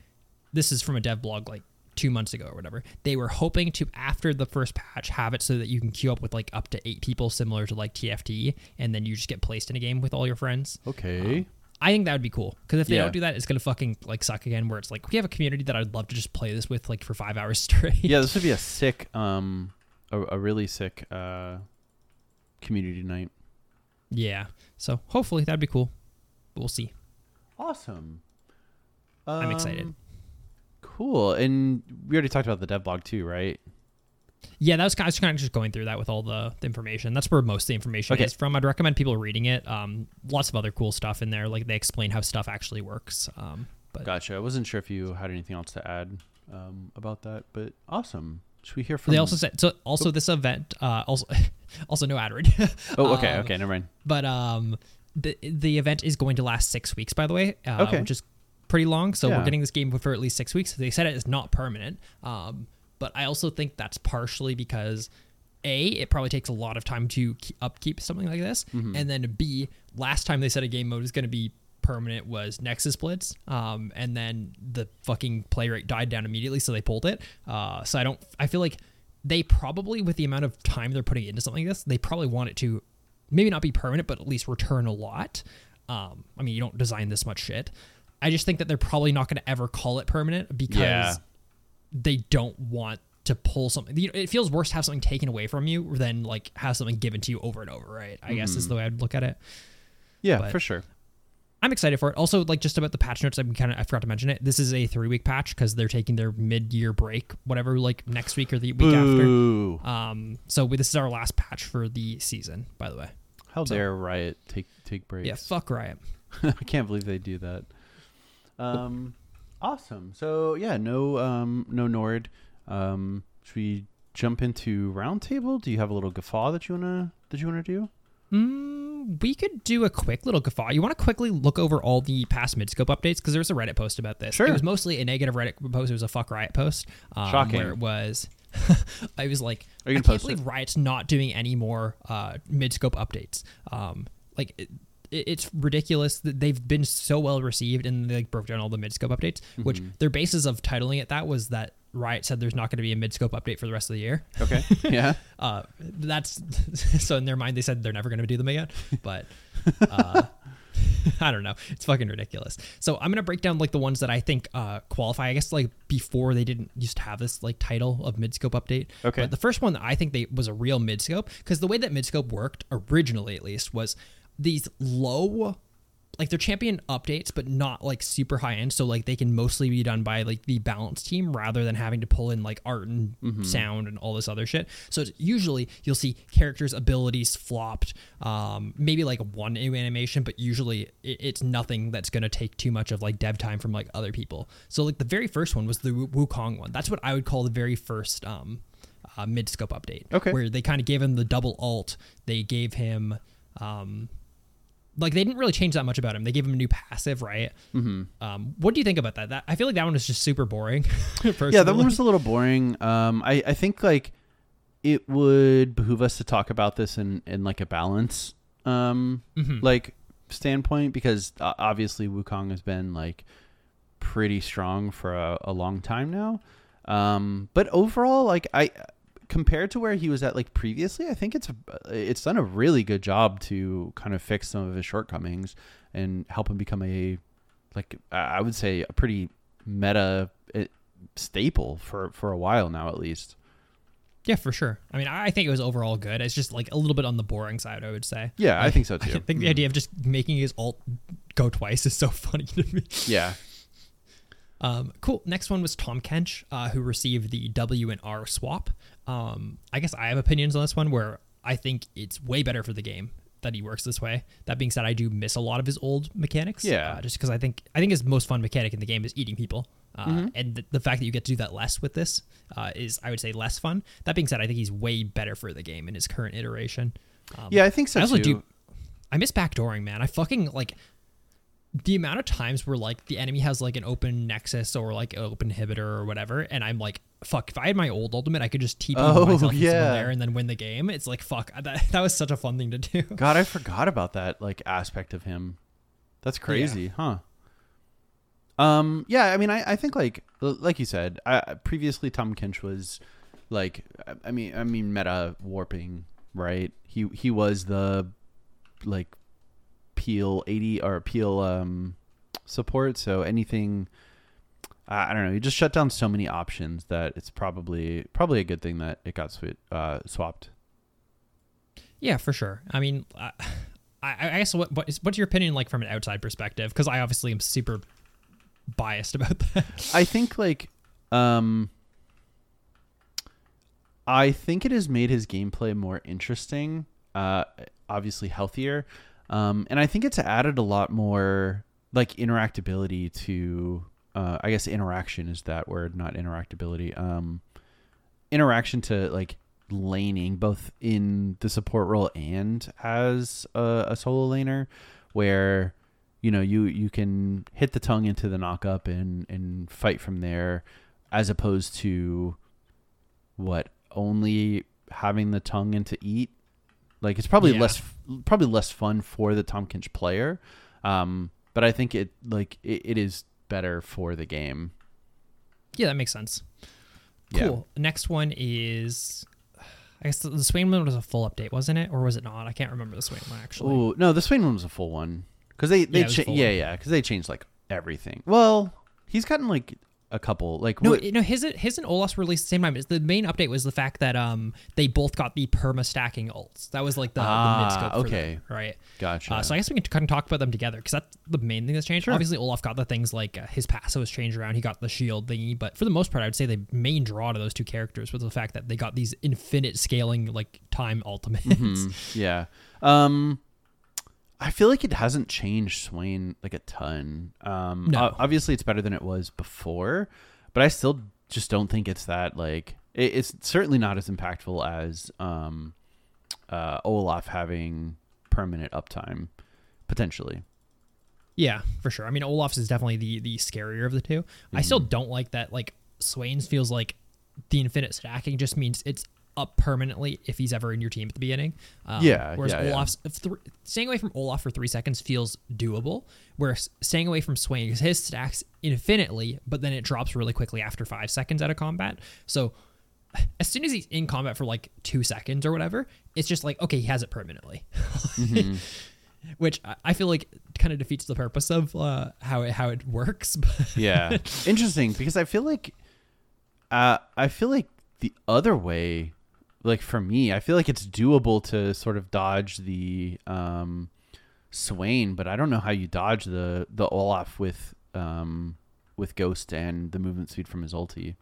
this is from a dev blog like two months ago or whatever. They were hoping to after the first patch have it so that you can queue up with like up to eight people, similar to like TFT, and then you just get placed in a game with all your friends. Okay. I think that would be cool because if they Yeah. don't do that, it's gonna fucking like suck again. Where it's like we have a community that I'd love to just play this with like for five hours straight. yeah, this would be a sick, um, a, a really sick uh, community night. yeah. So hopefully that'd be cool. But we'll see. Awesome. I'm excited. Cool. And we already talked about the dev blog too, right? Yeah, that was kind of, kind of just going through that with all the, the information. That's where most of the information Okay. is from. I'd recommend people reading it. Um, lots of other cool stuff in there. Like they explain how stuff actually works. Um, but Gotcha. I wasn't sure if you had anything else to add um, about that, but awesome. Should we hear from? they also said so. Also, this event uh, also also no ad read. Oh, okay, Um, okay, never mind. But um, the the event is going to last six weeks, by the way. Uh, Okay. which is pretty long. So Yeah. we're getting this game for at least six weeks. They said it is not permanent. Um, but I also think that's partially because a it probably takes a lot of time to ke- upkeep something like this, Mm-hmm. and then b last time they said a game mode is going to be permanent was Nexus Blitz, um, and then the fucking play rate died down immediately, so they pulled it. Uh, so I don't. I feel like they probably, with the amount of time they're putting into something like this, they probably want it to maybe not be permanent, but at least return a lot. Um, I mean, you don't design this much shit. I just think that they're probably not going to ever call it permanent because Yeah. they don't want to pull something. You know, it feels worse to have something taken away from you than like have something given to you over and over, right? I guess is the way I'd look at it. Yeah, but- for sure. I'm excited for it. Also, like just about the patch notes, I kind of I forgot to mention it. This is a three week patch because they're taking their mid year break, whatever, like next week or the week Boo. after. Um, so we, this is our last patch for the season, by the way. How So- dare Riot take take breaks? Yeah, fuck Riot. I can't believe they do that. Um, awesome. So yeah, no um no Nord. Um, should we jump into roundtable? Do you have a little guffaw that you wanna that you wanna do? Mm, we could do a quick little guffaw. You want to quickly look over all the past midscope updates because there's a Reddit post about this. Sure. It was mostly a negative Reddit post. It was a fuck Riot post. Um, Shocking. Where it was, I was like, I can't post it? believe Riot's not doing any more uh, midscope updates. Um, like. It- it's ridiculous that they've been so well received and they like, broke down all the midscope updates, which Mm-hmm. their basis of titling it that was that Riot said there's not going to be a midscope update for the rest of the year. Okay. yeah. Uh, that's so in their mind they said they're never going to do them again, but uh, I don't know. It's fucking ridiculous. So I'm gonna break down like the ones that I think uh, qualify. I guess like before they didn't used to have this like title of midscope update. Okay. But the first one that I think they was a real midscope because the way that midscope worked originally at least was these low like they're champion updates, but not like super high end. So like they can mostly be done by like the balance team rather than having to pull in like art and sound and all this other shit. So it's usually you'll see characters' abilities flopped, um, maybe like one new animation, but usually it, it's nothing that's gonna take too much of like dev time from like other people. So like the very first one was the Wu- Wukong one. That's what I would call the very first um, uh, mid scope update. Okay. Where they kind of gave him the double ult. They gave him. Um, like they didn't really change that much about him. They gave him a new passive, right? Mm-hmm. Um, what do you think about that? That I feel like that one was just super boring. Yeah, that one was a little boring. Um, I, I think like it would behoove us to talk about this in, in like a balance, um, Mm-hmm. like standpoint because uh, obviously Wukong has been like pretty strong for a, a long time now. Um, but overall, like I compared to where he was at like previously, I think it's it's done a really good job to kind of fix some of his shortcomings and help him become a like I would say a pretty meta eh, staple for for a while now at least. yeah, for sure. I mean, I think it was overall good. It's just like a little bit on the boring side, I would say. Yeah, I think so too. I think the idea of just making his ult go twice is so funny to me. Yeah. Um, cool. Next one was Tahm Kench, uh, who received the W and R swap. Um, I guess I have opinions on this one where I think it's way better for the game that he works this way. That being said, I do miss a lot of his old mechanics. Yeah. uh, just because I think I think his most fun mechanic in the game is eating people, uh, Mm-hmm. and the, the fact that you get to do that less with this uh, is, I would say, less fun. That being said, I think he's way better for the game in his current iteration. Um, Yeah, I think so I also too. do. I miss backdooring, man. I fucking like the amount of times where like the enemy has like an open nexus or like an open inhibitor or whatever, and I'm like, fuck. If I had my old ultimate, I could just TP Oh, myself yeah. there and then win the game. It's like fuck. That that was such a fun thing to do. God, I forgot about that like aspect of him. That's crazy, huh? Um, yeah, I mean, I, I think like like you said, I, previously Tahm Kench was like, I- I mean, I mean, meta warping, right? He he was the like peel eighty or peel um support. So anything, I I don't know. you just shut down so many options that it's probably probably a good thing that it got swi- uh, swapped. Yeah, for sure. I mean, I, I, I guess what, what is, what's your opinion like from an outside perspective? Because I obviously am super biased about that. I think like um I think it has made his gameplay more interesting, uh obviously healthier. Um and I think it's added a lot more like interactability to uh I guess interaction is that word, not interactability. Um interaction to like laning both in the support role and as a, a solo laner where you know you you can hit the tongue into the knockup and and fight from there as opposed to what only having the tongue into eat like it's probably Yeah. less probably less fun for the Tahm Kench player um but I think it like it, it is better for the game yeah, that makes sense. Yeah. Cool. Next one is, I guess the, the Swain one was a full update, wasn't it, or was it not? I can't remember the Swain one actually. Oh no, the Swain one was a full one because they they Yeah, it was a cha- yeah yeah because they changed like everything. Well, he's gotten like a couple. Like No, what? no, his his and Olaf's released at the same time. The main update was the fact that um they both got the perma stacking ults. That was like the, Ah, the mid scope. for okay. them, right. gotcha. Uh, so I guess we can kind of talk about them together because that's the main thing that's changed. Obviously, Olaf got the things like uh, his passive was changed around. He got the shield thingy, but for the most part, I would say the main draw to those two characters was the fact that they got these infinite scaling like time ultimates. Mm, yeah. Um, I feel like it hasn't changed Swain like a ton. Um, No. obviously it's better than it was before, but I still just don't think it's that like it, it's certainly not as impactful as um, uh, Olaf having permanent uptime potentially. Yeah, for sure. I mean, Olaf's is definitely the the scarier of the 2 I still Mm-hmm. don't like that. Like Swain's feels like the infinite stacking just means it's up permanently if he's ever in your team at the beginning. Um, Yeah, Whereas yeah, yeah. Olaf's if th- staying away from Olaf for three seconds feels doable. Whereas staying away from Swain because his stacks infinitely, but then it drops really quickly after five seconds out of combat. So as soon as he's in combat for like two seconds or whatever, it's just like okay, he has it permanently. Mm-hmm. Which I- I feel like kind of defeats the purpose of uh, how it how it works. But Yeah. Interesting because I feel like uh I feel like the other way like for me, I feel like it's doable to sort of dodge the um Swain, but I don't know how you dodge the the Olaf with um with Ghost and the movement speed from his ulti.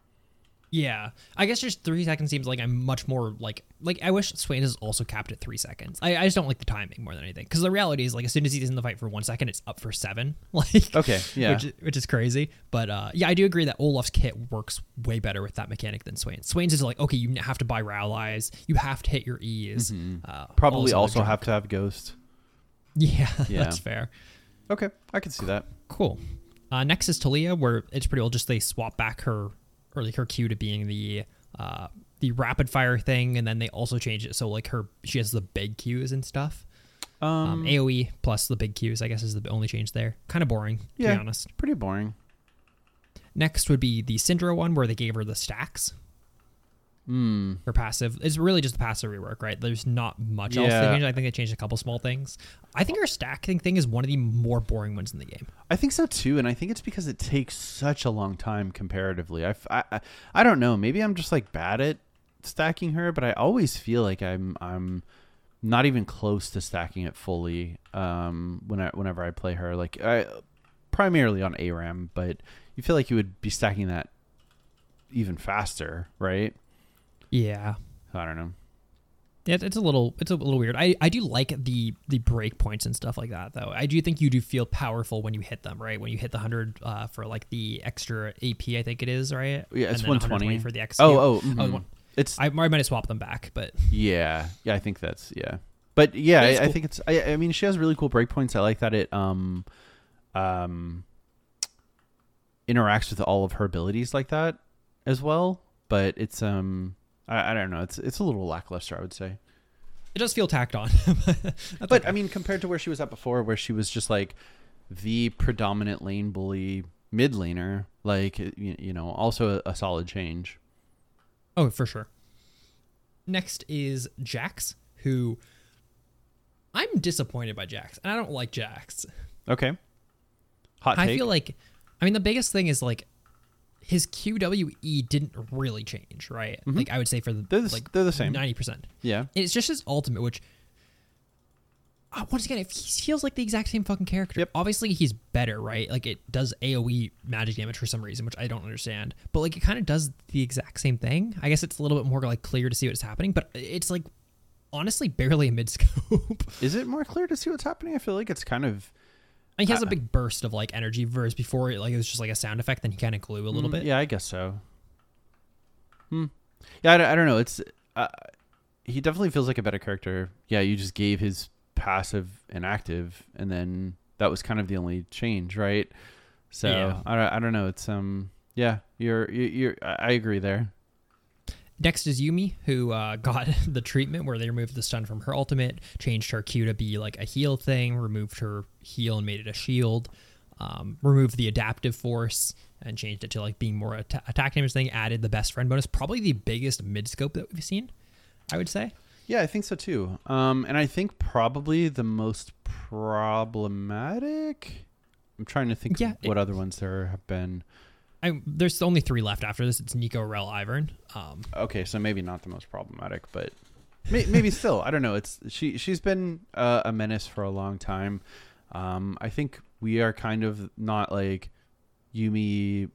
Yeah, I guess just three seconds seems like I'm much more like like I wish Swain is also capped at three seconds. I, I just don't like the timing more than anything because the reality is like as soon as he's in the fight for one second, it's up for seven. Like Okay, yeah. which, which is crazy. But uh, yeah, I do agree that Olaf's kit works way better with that mechanic than Swain's. Swain's is like okay, you have to buy Rylai's, you have to hit your E's. Uh, Mm-hmm. Probably also also, have to have Ghost. Yeah, Yeah. that's fair. Okay, I can see that. Cool. Uh, next is Taliyah, where it's pretty old. Just they swap back her or like her Q to being the uh, the rapid fire thing, and then they also change it so like her she has the big Q's and stuff. Um, Um, AOE plus the big Q's, I guess, is the only change there. Kind of boring, to Yeah. be honest. pretty boring. Next would be the Syndra one, where they gave her the stacks Hmm. for passive. It's really just a passive rework, right? There's not much else they changed. I think they changed a couple small things. I think her stacking thing is one of the more boring ones in the game. I think so too, and I think it's because it takes such a long time comparatively. I, I, I don't know. Maybe I'm just like bad at stacking her, but I always feel like I'm I'm not even close to stacking it fully. Um, when I whenever I play her, like I primarily on ARAM, but you feel like you would be stacking that even faster, right? Yeah. I don't know. Yeah, it's a little it's a little weird. I, I do like the the break points and stuff like that though. I do think you do feel powerful when you hit them, right? When you hit the hundred uh, for like the extra AP, I think it is, right? Yeah, it's 120 for the. Oh, oh, oh, mhm. one- it's I, I might have swapped them back, but Yeah, yeah, I think that's yeah. But yeah, I, I think it's. I, I mean, she has really cool breakpoints. I like that it um, um, interacts with all of her abilities like that as well. But it's um, I, I don't know. It's it's a little lackluster, I would say. it does feel tacked on. But okay. I mean, compared to where she was at before, where she was just like the predominant lane bully mid laner, like you, you know, also a, a solid change. oh, for sure. Next is Jax, who I'm disappointed by Jax, and I don't like Jax. Okay. Hot I take. feel like, I mean, the biggest thing is like his QWE didn't really change, right? Like I would say for the Mm-hmm. They're the like they're the same. ninety percent. yeah. It's just his ultimate, which uh, once again, it he feels like the exact same fucking character. Yep. Obviously, he's better, right? Like it does AOE magic damage for some reason, which I don't understand. But like it kind of does the exact same thing. I guess it's a little bit more like clear to see what's happening, but it's like honestly barely a mid scope. Is it more clear to see what's happening? I feel like it's kind of he has a Uh, big burst of like energy, whereas before it like it was just like a sound effect. Then he kind of glue a little Mm, bit. Yeah, I guess so. Hmm. Yeah, I, don't- I don't know. It's uh, he definitely feels like a better character. Yeah, you just gave his passive and active, and then that was kind of the only change, right? So Yeah. I, don't, I don't know. It's um yeah, you're you, you're I I agree there. Next is Yuumi, who uh, got the treatment where they removed the stun from her ultimate, changed her Q to be like a heal thing, removed her heal and made it a shield, um, removed the adaptive force and changed it to like being more atta- attack damage thing, added the best friend bonus, probably the biggest mid scope that we've seen, I would say. Yeah, I think so too. Um, and I think probably the most problematic. I'm trying to think Yeah, of what other ones there have been. I there's only three left after this. It's Neeko, Rell, Ivern. Um, Okay, so maybe not the most problematic, but may, maybe still. I don't know. It's she. She's been uh, a menace for a long time. Um, I think we are kind of not like Yuumi,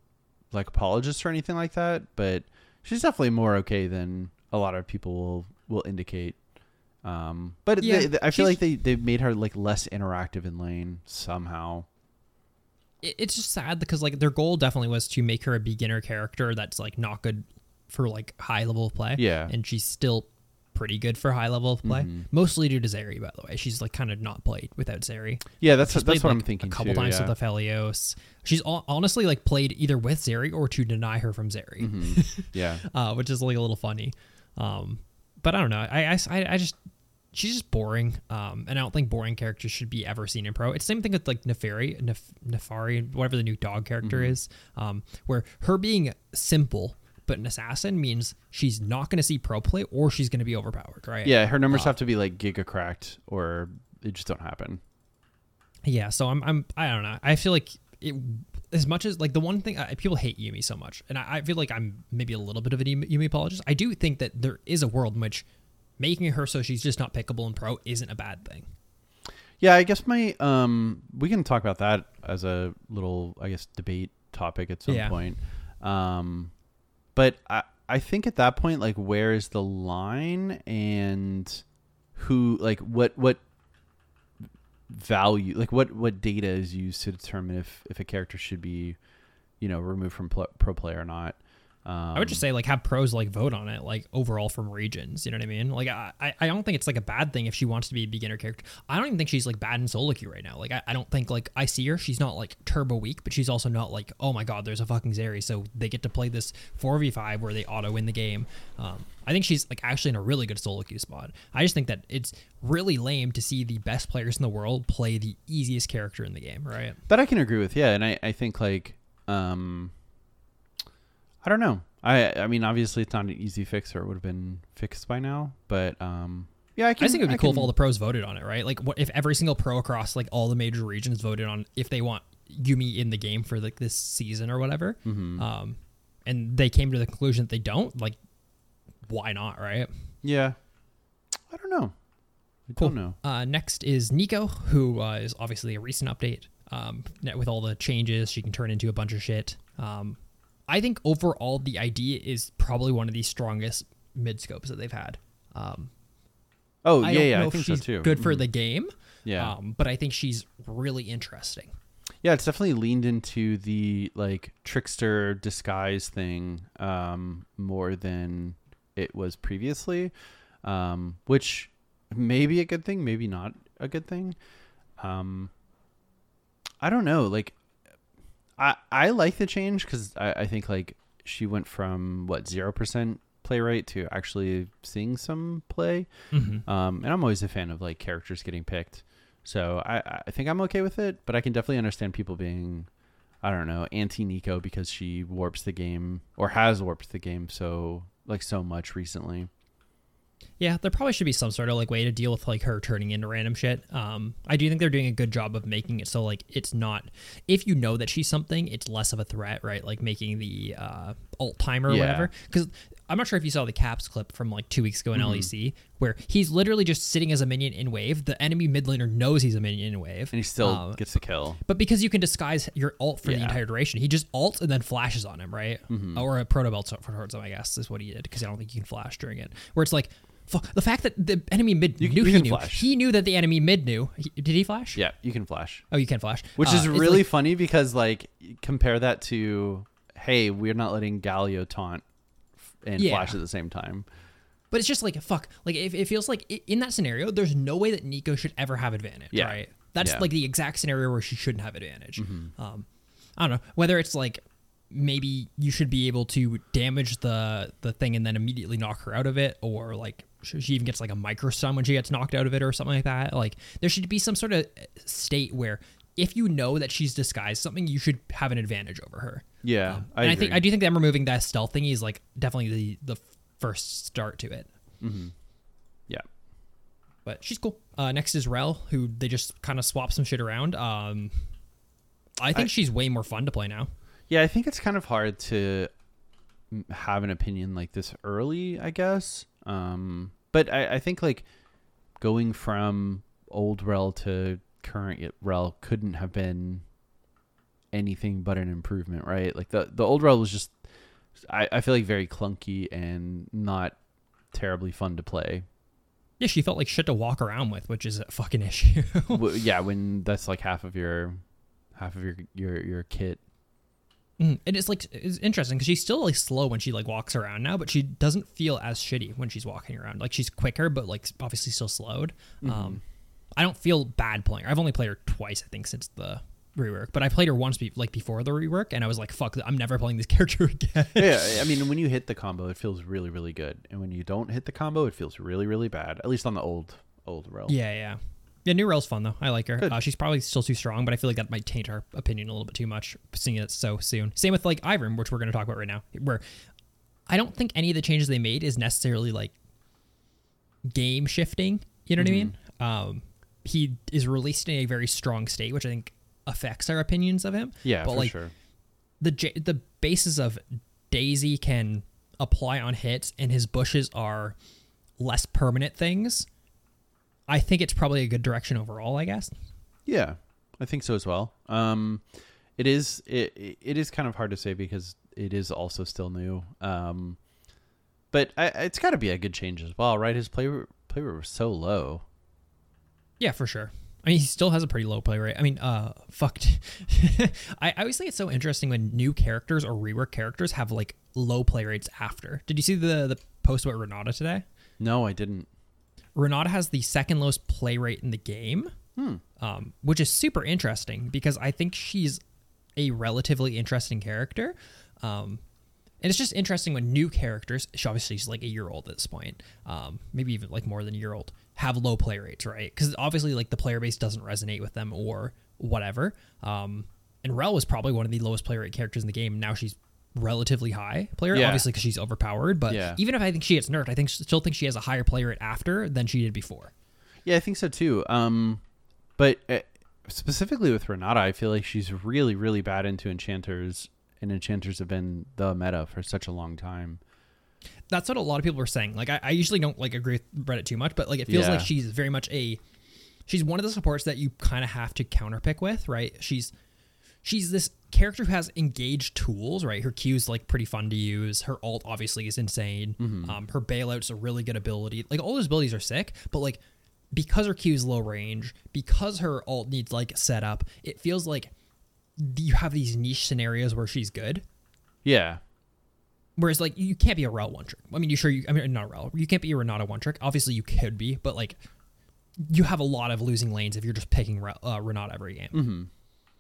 like apologists or anything like that, but she's definitely more okay than a lot of people will will indicate. Um, but Yeah, they, they- I feel like they they made her like less interactive in lane somehow. It, it's just sad because like their goal definitely was to make her a beginner character that's like not good for like high level of play. Yeah. and she's still pretty good for high level of play. Mhm. Mostly due to Zeri, by the way. She's like kind of not played without Zeri. Yeah, that's She's that's played, what like, I'm thinking A couple too. times yeah. with Aphelios. She's hon- honestly like played either with Zeri or to deny her from Zeri, Mhm. yeah. uh, which is like a little funny. Um, but I don't know. I, I I just she's just boring. Um, and I don't think boring characters should be ever seen in pro. It's the same thing with like Naafiri, Nef- Naafiri, whatever the new dog character Mm-hmm. is. Um, where her being simple but an assassin means she's not going to see pro play or she's going to be overpowered, right? Yeah, her numbers Uh, have to be like giga cracked or they just don't happen. Yeah, so I'm I'm I don't know. I feel like it as much as like the one thing I, people hate Yuumi so much, and I, I feel like I'm maybe a little bit of an Yuumi Yuumi apologist. I do think that there is a world in which making her so she's just not pickable in pro isn't a bad thing. Yeah, I guess my um we can talk about that as a little I guess debate topic at some Yeah. point. Um but I I think at that point like where is the line and who like what what value like what what data is used to determine if if a character should be you know removed from pl- pro play or not. Um, I would just say like have pros like vote on it like overall from regions. You know what I mean? Like I I- I don't think it's like a bad thing if she wants to be a beginner character. I don't even think she's like bad in solo queue right now. Like I, I don't think like I see her. She's not like turbo weak, but she's also not like oh my god, there's a fucking Zeri, so they get to play this four v five where they auto win the game. Um, I think she's like actually in a really good solo queue spot. I just think that it's really lame to see the best players in the world play the easiest character in the game, right? That I can agree with, yeah, and I, I think like um I don't know. I I mean obviously it's not an easy fix or it would have been fixed by now, but um yeah, I I can just think it would be I cool if all the pros voted on it, right? Like, what if every single pro across like all the major regions voted on if they want Yuumi in the game for like this season or whatever, Mhm. um, and they came to the conclusion that they don't, like, why not, right? Yeah. I don't know. I Cool. don't know. Uh, next is Neeko, who uh, is obviously a recent update. Um, with all the changes, she can turn into a bunch of shit. Um, I think overall the idea is probably one of the strongest mid scopes that they've had. Um, Oh, I yeah, yeah, I think she's so too. good for Mhm. the game, Yeah. um, but I think she's really interesting. Yeah, it's definitely leaned into the like trickster disguise thing um, more than it was previously, um, which may be a good thing, maybe not a good thing. Um, I don't know. Like, I I like the change because I, I think like she went from what zero percent playwright to actually seeing some play. Mm-hmm. Um, and I'm always a fan of like characters getting picked. So I, I think I'm okay with it, but I can definitely understand people being, I don't know, anti Neeko because she warps the game or has warped the game so like so much recently. Yeah, there probably should be some sort of like way to deal with like her turning into random shit. Um, I do think they're doing a good job of making it so like it's not if you know that she's something, it's less of a threat, right? Like making the uh, ult timer or Yeah. whatever. Because I'm not sure if you saw the Caps clip from like two weeks ago in LEC where he's literally just sitting as a minion in wave. The enemy mid laner knows he's a minion in wave, And he still Um, gets the kill. but because you can disguise your ult for the entire duration, he just ults and then flashes on him, right? Mm-hmm. Or a Protobelt for towards him, I guess, is what he did because I don't think you can flash during it. Where it's like, the fact that the enemy mid You- knew you he knew, flash. he knew that the enemy mid knew. He, did he flash? Yeah, you can flash. Oh, you can flash, Which Uh, is really like- funny because like compare that to hey, we're not letting Galio taunt and Yeah. flash at the same time. but it's just like fuck. Like it, it feels like in that scenario, there's no way that Neeko should ever have advantage. Yeah. Right. That's Yeah. Mm-hmm. like the exact scenario where she shouldn't have advantage. Um, I don't know whether it's like maybe you should be able to damage the the thing and then immediately knock her out of it, or like she even gets like a micro stun when she gets knocked out of it, or something like that. Like there should be some sort of state where if you know that she's disguised something, you should have an advantage over her. Yeah, Um, I and I think I do think them removing that stealth thingy is like definitely the the first start to it. yeah. But she's cool. Uh, next is Rell, who they just kind of swap some shit around. Um, I think I- she's way more fun to play now. Yeah, I think it's kind of hard to have an opinion like this early, I guess. Um, but I, I think like going from old Rell to current Rell couldn't have been anything but an improvement, right? Like the the old Rell was just I, I feel like very clunky and not terribly fun to play. Yeah, she felt like shit to walk around with, which is a fucking issue. Yeah, when that's like half of your half of your your your kit. Mm, and it's like it's interesting because she's still like slow when she like walks around now, but she doesn't feel as shitty when she's walking around. Like she's quicker, but like obviously still slowed. Um, I don't feel bad playing her. I've only played her twice, I think, since the rework. But I played her once, be- like before the rework, and I was like, "Fuck, I'm never playing this character again." yeah, I mean, when you hit the combo, it feels really, really good, and when you don't hit the combo, it feels really, really bad. At least on the old, old Rell. Yeah, yeah. Yeah, New Rell's fun though. I like her. Uh, she's probably still too strong, but I feel like that might taint our opinion a little bit too much, seeing it so soon. Same with like Ivern, which we're going to talk about right now, where I don't think any of the changes they made is necessarily like game shifting. You know what I mean? Um, he is released in a very strong state, which I think affects our opinions of him. yeah, but for like sure. the J- the basis of Daisy can apply on hits, and his bushes are less permanent things. I think it's probably a good direction overall. I guess. Yeah, I think so as well. Um, it is it it- is kind of hard to say because it is also still new. Um, but I, it's got to be a good change as well, right? His play play rate was so low. Yeah, for sure. I mean, he still has a pretty low play rate. I mean, uh, fucked. I, I always think it's so interesting when new characters or rework characters have like low play rates after. Did you see the the post about Renata today? No, I didn't. Renata has the second lowest play rate in the game, um, which is super interesting because I think she's a relatively interesting character. Um, and it's just interesting when new characters, she obviously she's like a year old at this point, um, maybe even like more than a year old, have low play rates, right? Because obviously like the player base doesn't resonate with them or whatever. Um, and Rell was probably one of the lowest play rate characters in the game. Now she's relatively high player, Yeah. obviously because she's overpowered. But Yeah. even if I think she gets nerfed, I think still think she has a higher player rate after than she did before. Yeah, I think so too. Um, but uh, specifically with Renata, I feel like she's really, really bad into enchanters, and enchanters have been the meta for such a long time. that's what a lot of people are saying. Like I, I usually don't like agree with Reddit too much, but like it feels Yeah. like she's very much a she's one of the supports that you kind of have to counterpick with, right? She's she's this character who has engaged tools, right? Her Q's like pretty fun to use. Her ult obviously is insane. Um, her bailout's a really good ability. Like all those abilities are sick, but like because her Q is low range, because her ult needs like setup, it feels like you have these niche scenarios where she's good. Yeah, Whereas like you can't be a Rell one trick. I mean, you sure you? I mean, not a Rell. You can't be a Renata one trick. Obviously, you could be, but like you have a lot of losing lanes if you're just picking uh, Renata every game.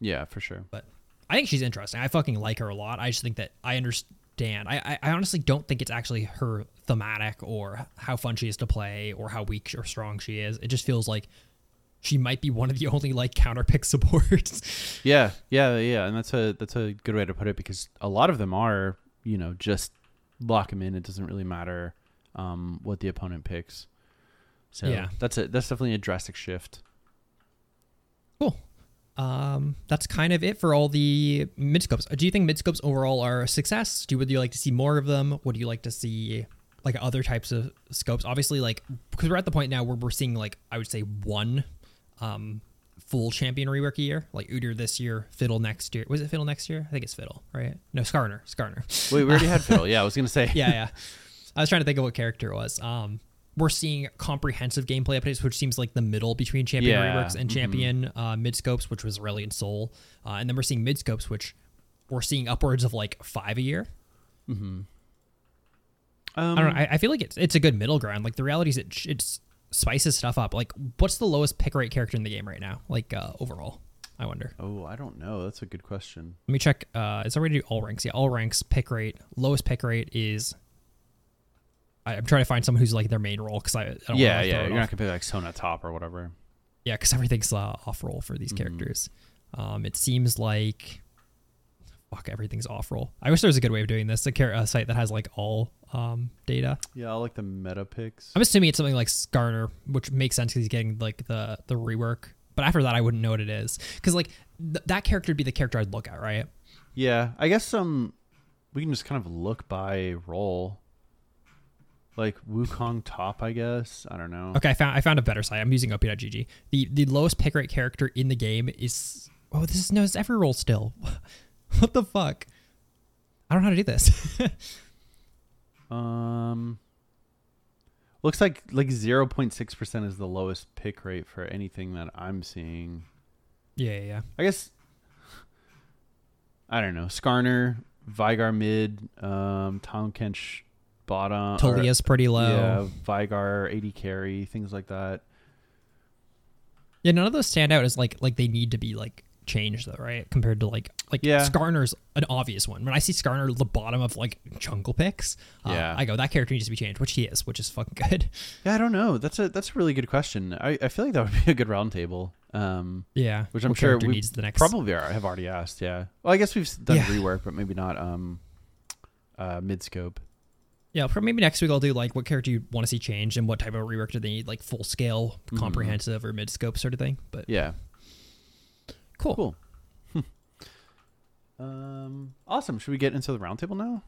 Yeah, for sure. But I think she's interesting. I fucking like her a lot. I just think that I understand. I, I, I honestly don't think it's actually her thematic or how fun she is to play or how weak or strong she is. It just feels like she might be one of the only like counter pick supports. Yeah, yeah, yeah, and that's a that's a good way to put it because a lot of them are, you know, just lock them in. It doesn't really matter um, what the opponent picks. So Yeah. that's a that's definitely a drastic shift. Cool. Um, that's kind of it for all the mid scopes. Do you think mid scopes overall are a success? Do would you like to see more of them? Would you like to see like other types of scopes? Obviously, like because we're at the point now where we're seeing like I would say one um full champion rework a year, like Udyr this year, Fiddle next year. Was it Fiddle next year? I think it's Fiddle, right? No, Skarner, Skarner. Wait, we already had Fiddle. Yeah, I was gonna say. yeah, yeah. I was trying to think of what character it was. Um, we're seeing comprehensive gameplay updates, which seems like the middle between champion Yeah, reworks and champion uh, mid scopes, which was Aurelion Sol, uh, and then we're seeing mid scopes, which we're seeing upwards of like five a year. Um, I don't know. I, I feel like it's it's a good middle ground. Like the reality is, it it's spices stuff up. Like, what's the lowest pick rate character in the game right now? Like uh, overall, I wonder. oh, I don't know. That's a good question. Let me check. Uh, it's already all ranks. Yeah, all ranks pick rate. Lowest pick rate is. I, I'm trying to find someone who's like their main role because I, I don't wanna, yeah, yeah. throw it You're off. not gonna pick like Sona top or whatever. Yeah, because everything's uh, off roll for these characters. Um, it seems like fuck everything's off roll. I wish there was a good way of doing this. A, car- a site that has like all um, data. Yeah, I like the meta picks. I'm assuming it's something like Skarner, which makes sense because he's getting like the the rework. But after that, I wouldn't know what it is because like th- that character would be the character I'd look at, right? Yeah, I guess some we can just kind of look by role. Like Wukong top, I guess. I don't know. Okay, I found I found a better site. I'm using op.gg. The the lowest pick rate character in the game is oh this is no it's every roll still. what the fuck? I don't know how to do this. Um, looks like like zero point six percent is the lowest pick rate for anything that I'm seeing. yeah, yeah, yeah. I guess I don't know. Skarner, Veigar mid, um, Tahm Kench bottom, or- Taliyah's pretty low. yeah, Veigar eighty carry, things like that. Yeah, none of those stand out as like like they need to be like changed though, right? Compared to like like Yeah. Skarner's an obvious one. When I see Skarner at the bottom of like jungle picks, uh, Yeah. I go that character needs to be changed, which he is, which is fucking good. Yeah, I don't know. That's a that's a really good question. I, I feel like that would be a good roundtable. Um, Yeah, which I'm What sure we needs the next. probably are, have already asked. Yeah. Well, I guess we've done Yeah. rework, but maybe not um, uh, mid scope. Yeah, for maybe next week I'll do like what character you want to see changed and what type of rework do they need, like full scale, Mhm. comprehensive, or mid scope sort of thing. But Yeah. cool. Cool. um, awesome. Should we get into the roundtable now?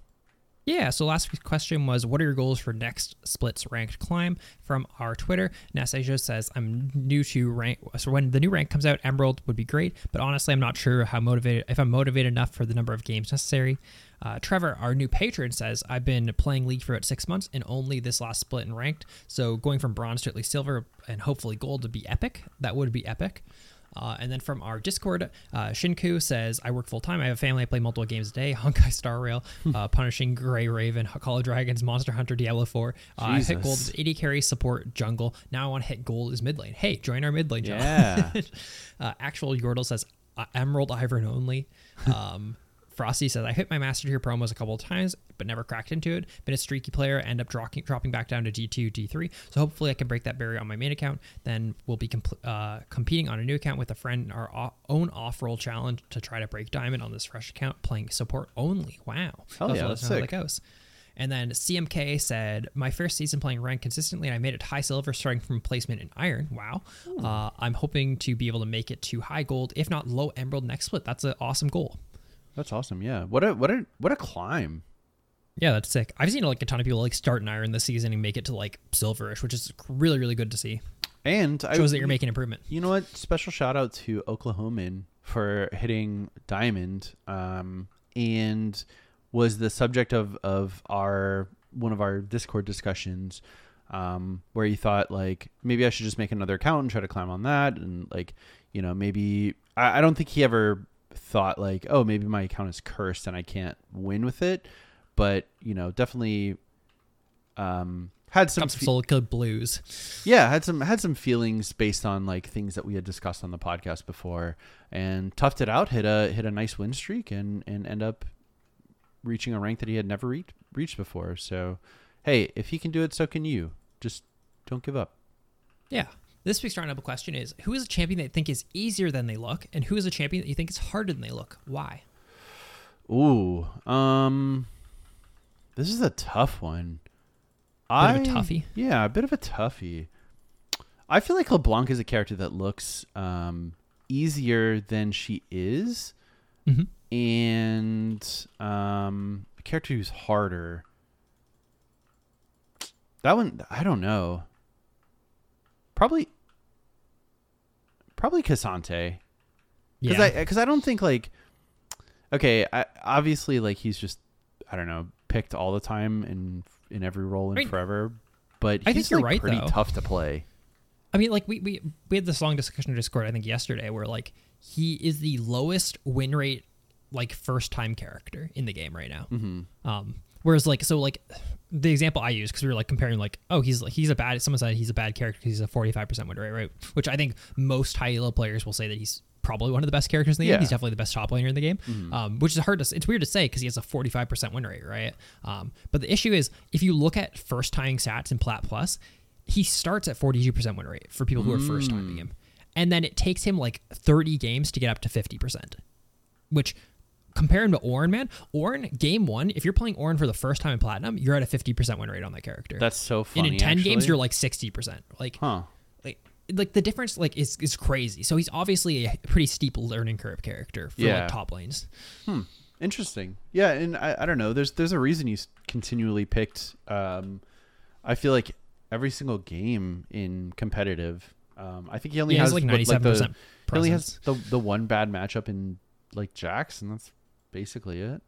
Yeah, so last week's question was what are your goals for next splits ranked climb from our Twitter? Nasajo says I'm new to rank so when the new rank comes out, Emerald would be great, but honestly I'm not sure how motivated if I'm motivated enough for the number of games necessary. Uh, Trevor, our new patron, says I've been playing League for about six months and only this last split in ranked. So going from bronze to at least silver and hopefully gold would be epic. That would be epic. Uh, and then from our Discord, uh, Shinku says, I work full time. I have a family. I play multiple games a day. Honkai Star Rail, uh, Punishing Grey Raven, Call of Dragons, Monster Hunter, Diablo 4. Uh, I hit gold as 80 carry, support, jungle. Now I want to hit gold as mid lane. Hey, join our mid lane. Yeah. uh, Actual Yordle says, uh, Emerald Ivern only. Um, Frosty says, I hit my Master Tier promos a couple of times, but never cracked into it. Been a streaky player, end up dropping, dropping back down to D2, D3. So hopefully I can break that barrier on my main account. Then we'll be compl- uh, competing on a new account with a friend in our own off-roll challenge to try to break diamond on this fresh account, playing support only. Wow. Let yeah, that's how that sick. goes. And then CMK said, My first season playing rank consistently, and I made it high silver starting from placement in iron. Wow. Uh, I'm hoping to be able to make it to high gold, if not low emerald next split. That's an awesome goal. That's awesome. Yeah. What a what a what a climb. Yeah, that's sick. I've seen like a ton of people like start in iron this season and make it to like silverish, which is really, really good to see. And I Shows that you're making improvement. You know what? Special shout out to Oklahoman for hitting diamond, um, and was the subject of of our one of our Discord discussions, um, where he thought like maybe I should just make another account and try to climb on that, and like you know maybe I, I don't think he ever thought like oh maybe my account is cursed and I can't win with it, but you know definitely um had some Comes fe- Soul Code Blues. yeah had some had some feelings based on like things that we had discussed on the podcast before and toughed it out hit a hit a nice win streak and and end up reaching a rank that he had never reached reached before so hey if he can do it so can you just don't give up Yeah. This week's roundup question is Who is a champion that you think is easier than they look, and who is a champion that you think is harder than they look? Why? ooh um this is a tough one Bit of a I- toughie? yeah a bit of a toughie i feel like leblanc is a character that looks um easier than she is Mm-hmm. and um, a character who's harder. That one, I don't know. Probably, probably K'Sante. Because Yeah. I, because I don't think like, okay, I, obviously like he's just, I don't know, picked all the time in in every role in I mean, forever. But I think you're like right, pretty though. tough to play. I mean, like we, we we had this long discussion in Discord, I think yesterday, where like he is the lowest win rate, like first time character in the game right now. Mm-hmm. Um, whereas like so like the example I use because we were like comparing like oh he's like he's a bad someone said he's a bad character he's a forty five percent win rate right which I think most high elo players will say that he's probably one of the best characters in the Yeah. game. He's definitely the best top laner in the game, Mhm. um, which is hard to. It's weird to say because he has a 45% win rate, right? Um, but the issue is if you look at first tying stats in Plat Plus, he starts at 42% win rate for people who are first timing Mm. him, and then it takes him like 30 games to get up to 50%, which. Compare him to Ornn, man. Ornn, game one, if you're playing Ornn for the first time in Platinum, you're at a 50% win rate on that character. That's so funny. and in 10 games, you're like 60%. Like, huh? like like the difference like is is crazy. So he's obviously a pretty steep learning curve character for Yeah. like top lanes. Hmm. Interesting. Yeah, and I, I don't know. There's there's a reason he's continually picked. Um, I feel like every single game in competitive. Um, I think he only Yeah, has like ninety seven percent He only has the the one bad matchup in like Jax, and that's basically it.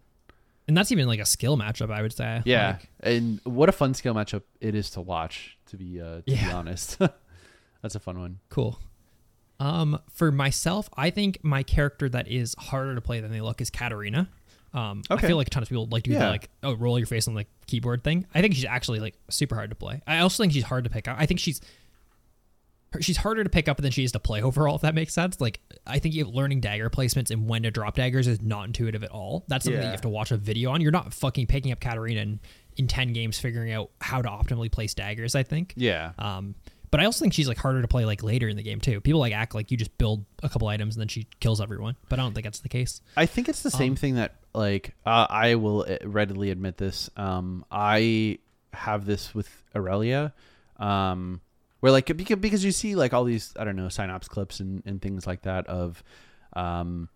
and that's even like a skill matchup. I would say. Yeah, Like, and what a fun skill matchup it is to watch. To be uh, to be Yeah. honest, that's a fun one. Cool. Um, for myself, I think my character that is harder to play than they look is Katarina. Um, I feel like a ton of people like do Yeah. the like oh roll your face on the keyboard thing. I think she's actually like super hard to play. I also think she's hard to pick up. I think she's she's harder to pick up than she is to play overall. If that makes sense. Like I think you learning dagger placements and when to drop daggers is not intuitive at all. That's something that you have to watch a video on. You're not fucking picking up Katarina in, in ten games figuring out how to optimally place daggers. I think. Yeah, Um, but I also think she's like harder to play like later in the game too. People like act like you just build a couple items and then she kills everyone, but I don't think that's the case. I think it's the same Um, thing that like uh, I will uh, readily admit this. Um, I have this with Aurelia, um, where like because you see like all these I don't know synapse clips and, and things like that of, um,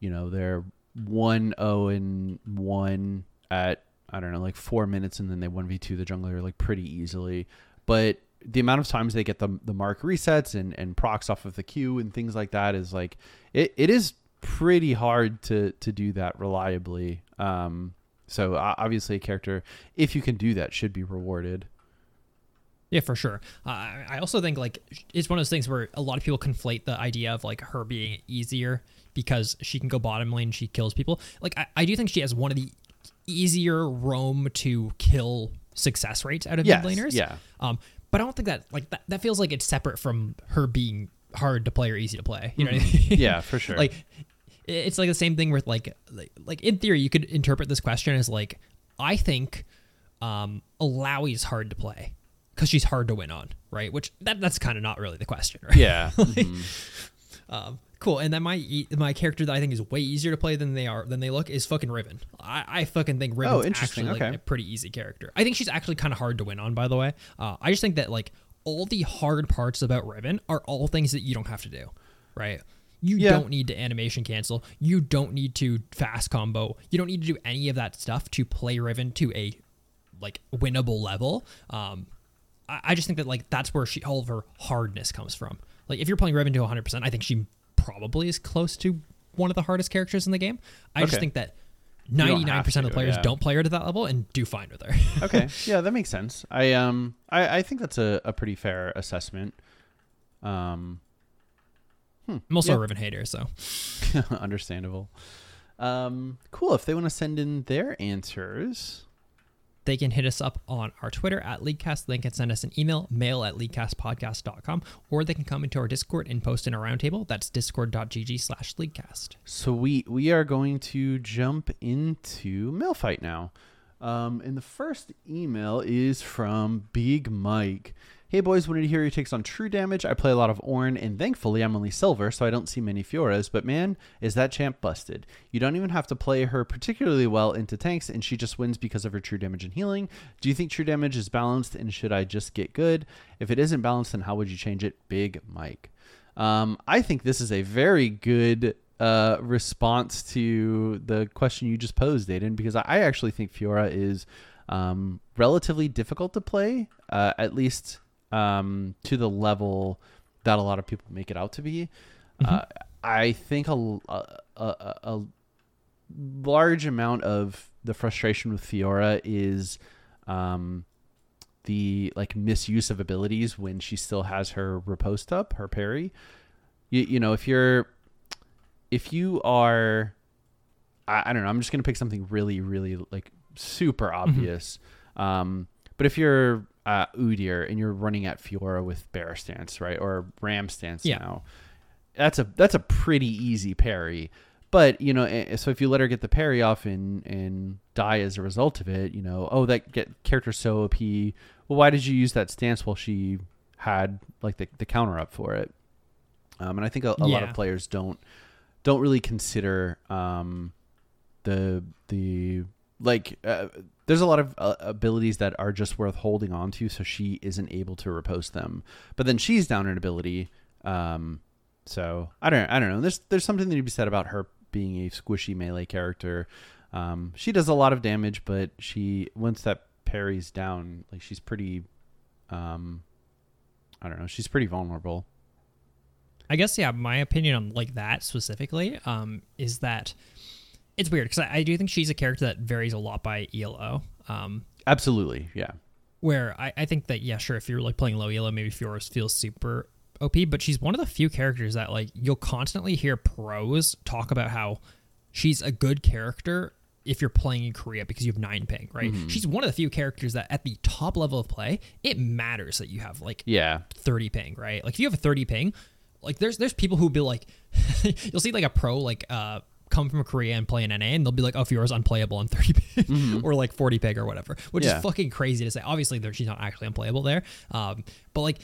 you know they're one zero and one at I don't know like four minutes and then they one v two the jungler like pretty easily, but the amount of times they get the the mark resets and and procs off of the queue and things like that is like it, it is pretty hard to to do that reliably. Um so obviously a character if you can do that should be rewarded Yeah, for sure. Uh, I also think like it's one of those things where a lot of people conflate the idea of like her being easier because she can go bottom lane, she kills people. Like I, I do think she has one of the easier roam to kill success rates out of Yes, mid laners. yeah. Um, but I don't think that like that, that feels like it's separate from her being hard to play or easy to play. You know what I mean? Mm-hmm. yeah for sure like it's like the same thing with like like, like in theory you could interpret this question as like I think um Alawi's hard to play because she's hard to win on, right? Which that that's kind of not really the question, right? yeah mhm. Um, cool. And then my my character that I think is way easier to play than they are than they look is fucking Riven. I, I fucking think Riven's Oh, interesting. actually like, Okay. a pretty easy character. I think she's actually kind of hard to win on. By the way, uh, I just think that like all the hard parts about Riven are all things that you don't have to do, right? You Yeah. don't need to animation cancel. You don't need to fast combo. You don't need to do any of that stuff to play Riven to a like winnable level. Um, I, I just think that like that's where she all of her hardness comes from. Like if you're playing Riven to 100, percent I think she probably is close to one of the hardest characters in the game. I just think that 99 percent of the players yeah. don't play her to that level and do fine with her. okay yeah that makes sense i um i i think that's a, a pretty fair assessment um I'm also Yeah. a Riven hater, so understandable um cool if they want to send in their answers they can hit us up on our Twitter at LeagueCast. They can send us an email, mail at leaguecastpodcast.com, or they can come into our Discord and post in a roundtable. That's discord.gg slash leaguecast. So we we are going to jump into mail fight now. Um, and the first email is from Big Mike. Hey boys, wanted to hear your takes on true damage. I play a lot of Ornn, and thankfully I'm only silver, so I don't see many Fioras. But man, is that champ busted? You don't even have to play her particularly well into tanks, and she just wins because of her true damage and healing. Do you think true damage is balanced, and should I just get good? If it isn't balanced, then how would you change it? Big Mike. Um, I think this is a very good uh, response to the question you just posed, Aidan, because I, I actually think Fiora is um, relatively difficult to play, uh, at least um, to the level that a lot of people make it out to be. Uh, I think a, a, a, a large amount of the frustration with Fiora is um, the like misuse of abilities when she still has her riposte up, her parry. You, you know, if you're if you are I, I don't know, I'm just gonna pick something really, really like super obvious. Um, but if you're uh, Udyr and you're running at Fiora with Bear stance, right, or Ram stance Yeah. now, that's a that's a pretty easy parry. But you know, eh, so if you let her get the parry off and and die as a result of it, you know, oh that get character so OP. Well, why did you use that stance while she had like the, the counter up for it? Um, and I think a, a lot of players don't don't really consider um, the the like uh, there's a lot of uh, abilities that are just worth holding on to so she isn't able to riposte them but then she's down an ability um, so I don't I don't know there's there's something to be said about her being a squishy melee character. Um, she does a lot of damage, but she once that parries down, like she's pretty. Um, I don't know. She's pretty vulnerable. I guess yeah. My opinion on like that specifically um, is that it's weird because I, I do think she's a character that varies a lot by ELO. Um, Absolutely, yeah. where I, I think that yeah, sure, if you're like playing low elo, maybe Fiora's feels super OP, but she's one of the few characters that like you'll constantly hear pros talk about how she's a good character if you're playing in Korea because you have nine ping, right? She's one of the few characters that at the top level of play, it matters that you have like Yeah, 30 ping, right? Like if you have a 30 ping, like there's there's people who be like you'll see like a pro like uh come from Korea and play in NA and they'll be like, oh, Fiora's unplayable on 30 ping or like 40 ping or whatever, which Yeah. is fucking crazy to say. Obviously, she's not actually unplayable there. Um, but like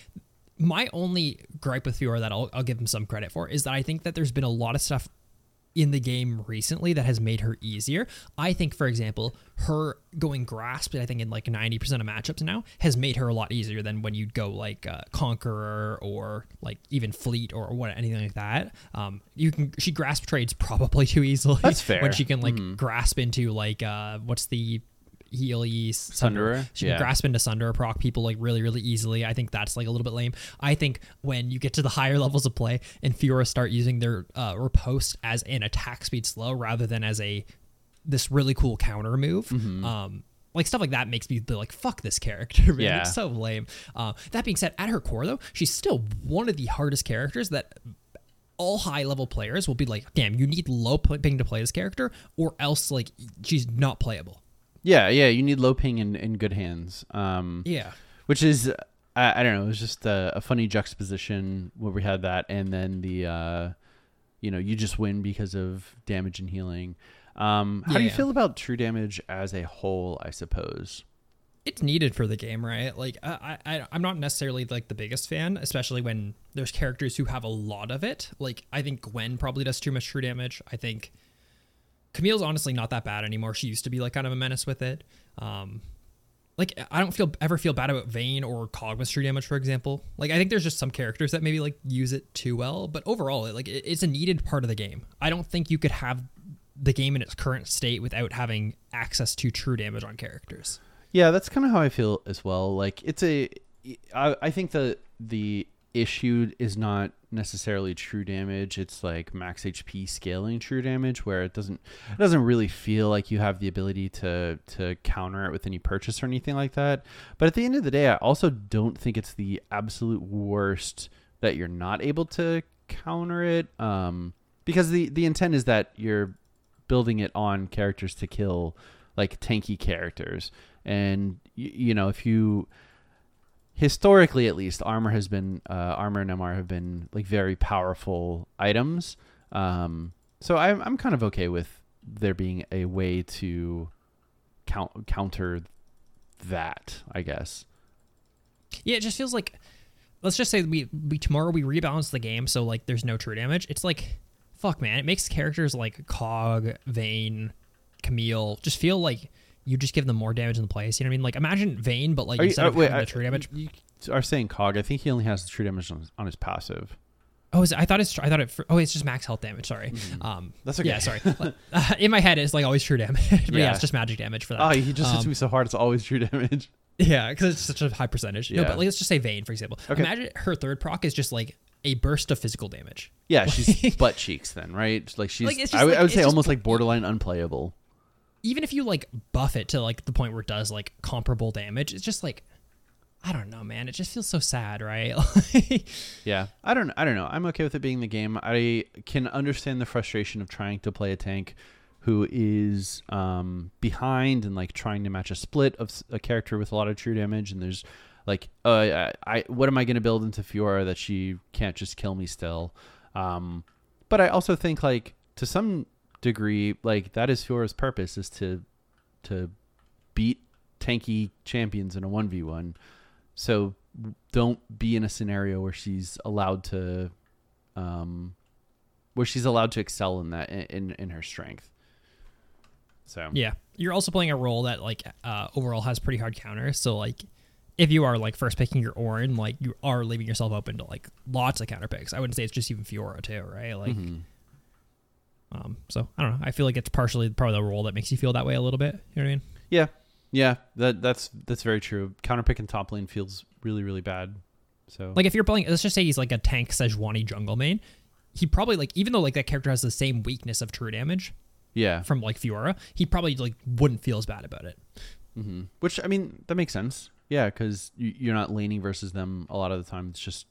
my only gripe with Fiora that I'll, I'll give him some credit for is that I think that there's been a lot of stuff in the game recently that has made her easier. I think, for example, her going grasp, I think in like 90% of matchups now, has made her a lot easier than when you'd go like uh, Conqueror or like even Fleet or what anything like that. Um, you can she grasp trades probably too easily. That's fair. When she can like grasp into like uh, what's the Healy Sunderer? She Yeah. can grasp into Sunderer proc people like really, really easily. I think that's like a little bit lame. I think when you get to the higher levels of play and Fiora start using their uh, riposte as an attack speed slow rather than as a this really cool counter move. Mm-hmm. Um, like stuff like that makes me be like, fuck this character. Man. Yeah. It's so lame. Uh, that being said, at her core though, she's still one of the hardest characters that all high level players will be like, damn, you need low ping to play this character, or else like she's not playable. Yeah, yeah. You need low ping in, in good hands. Um, Yeah. which is I, I don't know. It was just a, a funny juxtaposition where we had that, and then the uh, you know you just win because of damage and healing. Um, how do you Yeah. feel about true damage as a whole? I suppose. it's needed for the game, right? Like I, I, I'm not necessarily like the biggest fan, especially when there's characters who have a lot of it. Like I think Gwen probably does too much true damage. I think Camille's honestly not that bad anymore. She used to be like kind of a menace with it. Um, like I don't feel ever feel bad about Vayne or Kog with damage, for example. Like I think there's just some characters that maybe like use it too well, but overall, it, like it, it's a needed part of the game. I don't think you could have the game in its current state without having access to true damage on characters. Yeah, that's kind of how I feel as well. Like it's a, I, I think the the issue is not necessarily true damage. It's like max HP scaling true damage, where it doesn't it doesn't really feel like you have the ability to to counter it with any purchase or anything like that. But at the end of the day, I also don't think it's the absolute worst that you're not able to counter it. Um, because the the intent is that you're building it on characters to kill like tanky characters and you, you know if you historically at least armor has been uh, armor and mr have been like very powerful items um, so I'm, I'm kind of okay with there being a way to count, counter that i guess Yeah, it just feels like let's just say we we tomorrow we rebalance the game so like there's no true damage. It's like fuck man, it makes characters like Kog, Vayne, Camille just feel like you just give them more damage in the place. You know what I mean? Like imagine Vayne, but like you- instead uh, of wait, having I- the true damage. you are saying Kog i think he only has the true damage on, on his passive Oh, is it, I thought it's I thought it. Oh, it's just max health damage. Sorry. Um, Mm-hmm. That's okay. Yeah, sorry. Uh, in my head, it's like always true damage. but yeah. Yeah. it's just magic damage for that. oh he just hits Um, me so hard it's always true damage Yeah, because it's such a high percentage. No, Yeah. but like, let's just say Vayne, for example. Okay. Imagine her third proc is just like a burst of physical damage. yeah she's butt cheeks then right like she's Like, I would- like- I would say almost like borderline unplayable Even if you like buff it to like the point where it does like comparable damage, it's just like I don't know, man. It just feels so sad, right? Yeah, I don't. I don't know. I'm okay with it being the game. I can understand the frustration of trying to play a tank who is um, behind and like trying to match a split of a character with a lot of true damage. And there's like, uh, I what am I going to build into Fiora that she can't just kill me still? Um, but I also think like to some degree, like that is Fiora's purpose is to to beat tanky champions in a one v one. So don't be in a scenario where she's allowed to um where she's allowed to excel in that in in her strength so yeah, you're also playing a role that like uh, overall has pretty hard counters. So like, if you are like first picking your Orin, like you are leaving yourself open to like lots of counter picks. I wouldn't say it's just even Fiora too, right? Like, Mhm. Um, so I don't know. I feel like it's partially probably the role that makes you feel that way a little bit. You know what I mean? Yeah, yeah, that that's that's very true. Counter pick and top lane feels really really bad. So Like if you're playing, let's just say he's like a tank Sejuani jungle main, he probably like even though like that character has the same weakness of true damage yeah, from like Fiora, he probably like wouldn't feel as bad about it. hmm which I mean that makes sense. Yeah, because you, you're not laning versus them a lot of the time. It's just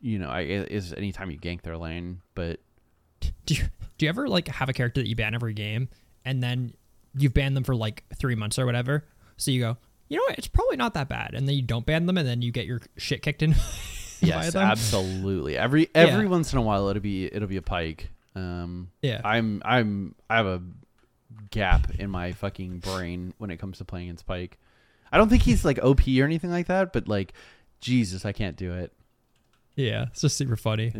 you know, I is anytime you gank their lane, but Do you do you ever like have a character that you ban every game and then you've banned them for like three months or whatever? So you go, you know what? It's probably not that bad, and then you don't ban them, and then you get your shit kicked in. by yes, absolutely. Every every Yeah. once in a while it'll be it'll be a Pyke. Um, Yeah. I'm I'm I have a gap in my fucking brain when it comes to playing in Spike. I don't think he's like OP or anything like that, but like Jesus, I can't do it. Yeah, it's just super funny.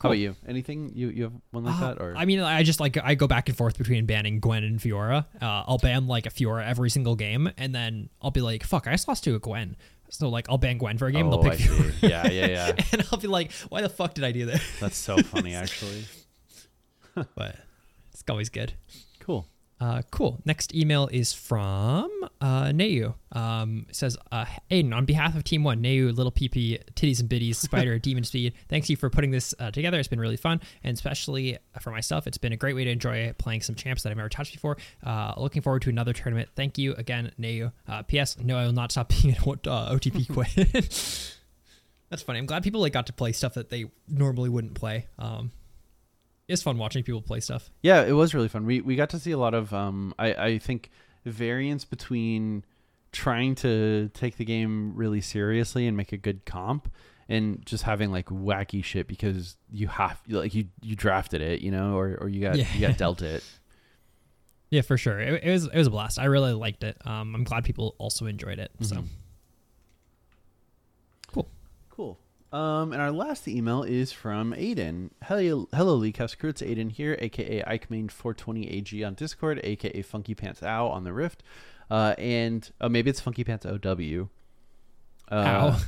Mhm. How about you? Anything you you have one like Uh, that or I mean, I just like I go back and forth between banning Gwen and Fiora. Uh, I'll ban like a Fiora every single game, and then I'll be like, "Fuck, I just lost to a Gwen." So like, I'll ban Gwen for a game. oh, they'll I pick see. Fiora, Yeah, yeah, yeah. and I'll be like, "Why the fuck did I do that?" That's so funny, actually. but it's always good. Cool. Uh, cool. Next email is from uh, Neu. Um, says, uh, Aidan, on behalf of Team One, Neu, Little PP, Titties and Biddies, Spider, Demon Speed, thanks you for putting this uh, together. It's been really fun, and especially for myself, it's been a great way to enjoy playing some champs that I've never touched before. Uh, looking forward to another tournament. Thank you again, Neu. Uh, P.S. No, I will not stop being an uh, OTP queen. That's funny. I'm glad people like got to play stuff that they normally wouldn't play. Um, it's fun watching people play stuff. Yeah, it was really fun. We we got to see a lot of um I I think variance between trying to take the game really seriously and make a good comp and just having like wacky shit because you have like you you drafted it, you know, or or you got Yeah. you got dealt it. Yeah, for sure. It, it was it was a blast. I really liked it. Um, I'm glad people also enjoyed it. So Mhm. cool. Cool. Um, and our last email is from Aiden. Hello, hello, crew. It's Aiden here, aka IkeMain420AG on Discord, aka Funky Pants Ow on the Rift, uh, and oh, maybe it's Funky Pants OW. Uh,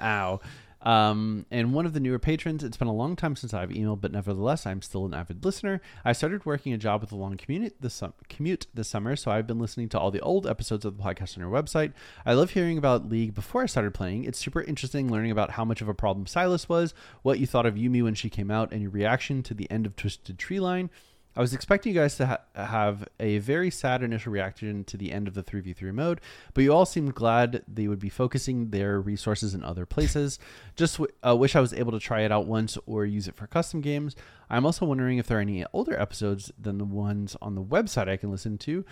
ow. Um, and one of the newer patrons. It's been a long time since I've emailed, but nevertheless, I'm still an avid listener. I started working a job with a long commute this, sum- commute this summer, so I've been listening to all the old episodes of the podcast on your website. I love hearing about League before I started playing. It's super interesting learning about how much of a problem Sylas was, what you thought of Yuumi when she came out, and your reaction to the end of Twisted Treeline. I was expecting you guys to ha- have a very sad initial reaction to the end of the 3v3 mode, but you all seemed glad they would be focusing their resources in other places. Just w- uh, wish I was able to try it out once or use it for custom games. I'm also wondering if there are any older episodes than the ones on the website I can listen to.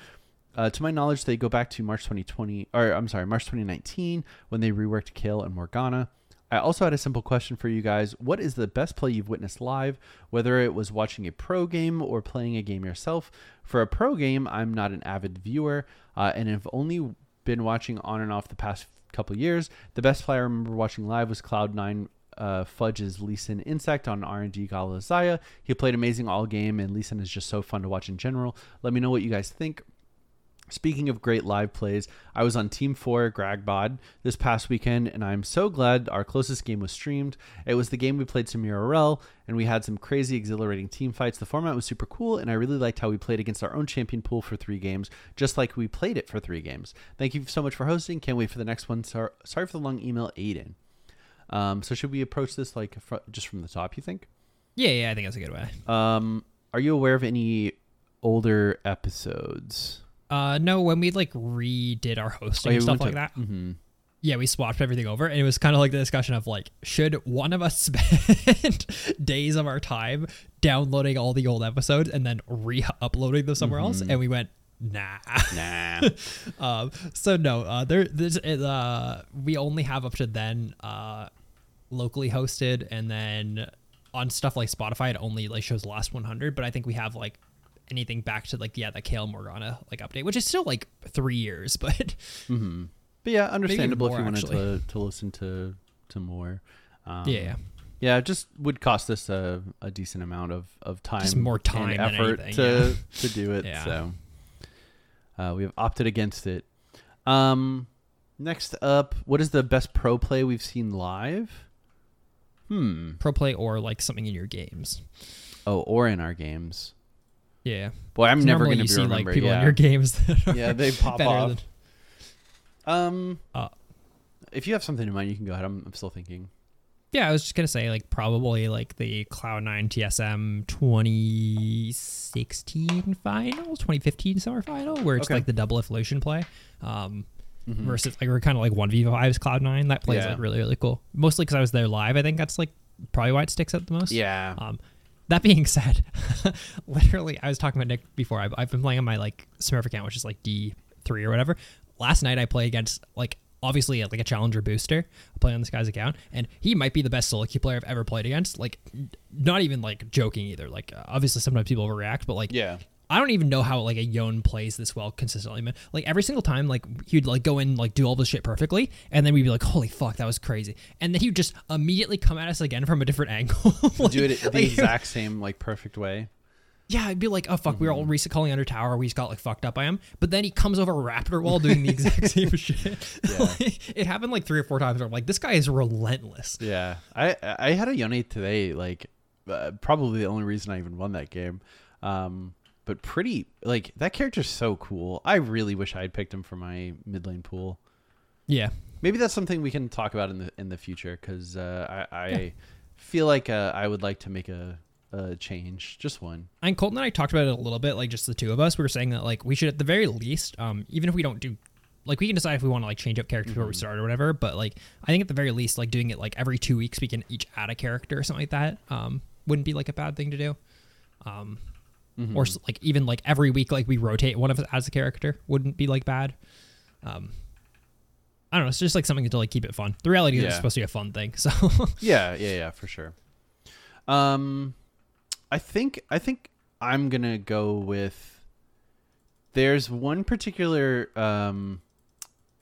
Uh, to my knowledge, they go back to March 2020, or I'm sorry, March 2019 when they reworked Kayle and Morgana. I also had a simple question for you guys. What is the best play you've witnessed live, whether it was watching a pro game or playing a game yourself? For a pro game, I'm not an avid viewer uh, and have only been watching on and off the past couple years. The best play I remember watching live was Cloud9 uh, Fudge's Leeson Insec on RNG Gala Xayah. He played amazing all game, and Lee Sin is just so fun to watch in general. Let me know what you guys think. Speaking of great live plays, I was on Team 4 Gragbod this past weekend, and I'm so glad our closest game was streamed. It was the game we played Samira Rell, and we had some crazy, exhilarating team fights. The format was super cool, and I really liked how we played against our own champion pool for three games, just like we played it for three games. Thank you so much for hosting. Can't wait for the next one. Sorry for the long email, Aiden. Um, so should we approach this like fr- just from the top? You think? Yeah, yeah, I think that's a good way. Um, are you aware of any older episodes? Uh, no, when we like redid our hosting and stuff like that, hmm yeah, we swapped everything over, and it was kind of like the discussion of like, should one of us spend days of our time downloading all the old episodes and then re-uploading them somewhere else? And we went, nah. Nah. um, so no, uh, there, there's, uh, we only have up to then, uh, locally hosted, and then on stuff like Spotify, it only like shows the last 100. But I think we have like anything back to like yeah, the Kayle Morgana like update, which is still like three years, but hmm But yeah, understandable if you wanted actually. to, to listen to to more. Um, yeah, yeah. yeah, it just would cost us a, a decent amount of, of time, Just more and time than effort anything, to yeah. to do it. Yeah. So uh, we have opted against it. Um, next up, what is the best pro play we've seen live? Hmm. pro play or like something in your games. Oh, or in our games. Yeah. Boy, I'm never going to be see remembered. like people yeah. in your games that Yeah, they pop better off. than- Um, Uh, if you have something in mind, you can go ahead. I'm, I'm still thinking. Yeah, I was just gonna say like probably like the Cloud9 TSM 2016 final, 2015 summer final, where it's Okay. like the double evolution play. Um, Mhm. versus like we're kind of like one v fives Cloud9. That plays Yeah. like really really cool. Mostly because I was there live. I think that's like probably why it sticks out the most. Yeah. Um, that being said, literally, I was talking about Nick before. I've, I've been playing on my like Smurf account, which is like D three or whatever. Last night I played against like obviously like a challenger booster. I play on this guy's account, and he might be the best solo queue player I've ever played against. Like, not even like joking either. Like, obviously sometimes people overreact, but like, yeah. I don't even know how like a Yone plays this well consistently, man. Like every single time, like he'd like go in like do all this shit perfectly, and then we'd be like, "Holy fuck, that was crazy!" And then he'd just immediately come at us again from a different angle. Like- Do it the like, exact same like perfect way. yeah, I'd be like, "Oh fuck, we were Mm-hmm. all reset calling under tower. We just got like fucked up by him." But then he comes over Raptor Wall doing the exact same shit. Yeah. Like, it happened like three or four times. Where I'm like, "This guy is relentless." Yeah. I I had a Yone today. Like, uh, probably the only reason I even won that game. Um, but pretty like that character's so cool. I really wish I had picked him for my mid lane pool. Yeah, Maybe that's something we can talk about in the in the future because uh, I I Yeah. feel like uh, I would like to make a, a change, just one. and Colton and I talked about it a little bit, like just the two of us. We were saying that like we should at the very least, um, even if we don't do, like we can decide if we want to like change up characters where we start or whatever. But like I think at the very least, like doing it like every two weeks, we can each add a character or something like that. Um, wouldn't be like a bad thing to do. Um, Mm-hmm. or like even like every week, like we rotate one of us as a character wouldn't be like bad. Um, I don't know. It's just like something to like keep it fun. The reality is it's supposed to be a fun thing. So Yeah, yeah, yeah, for sure. Um, I think I think I'm gonna go with. There's one particular um,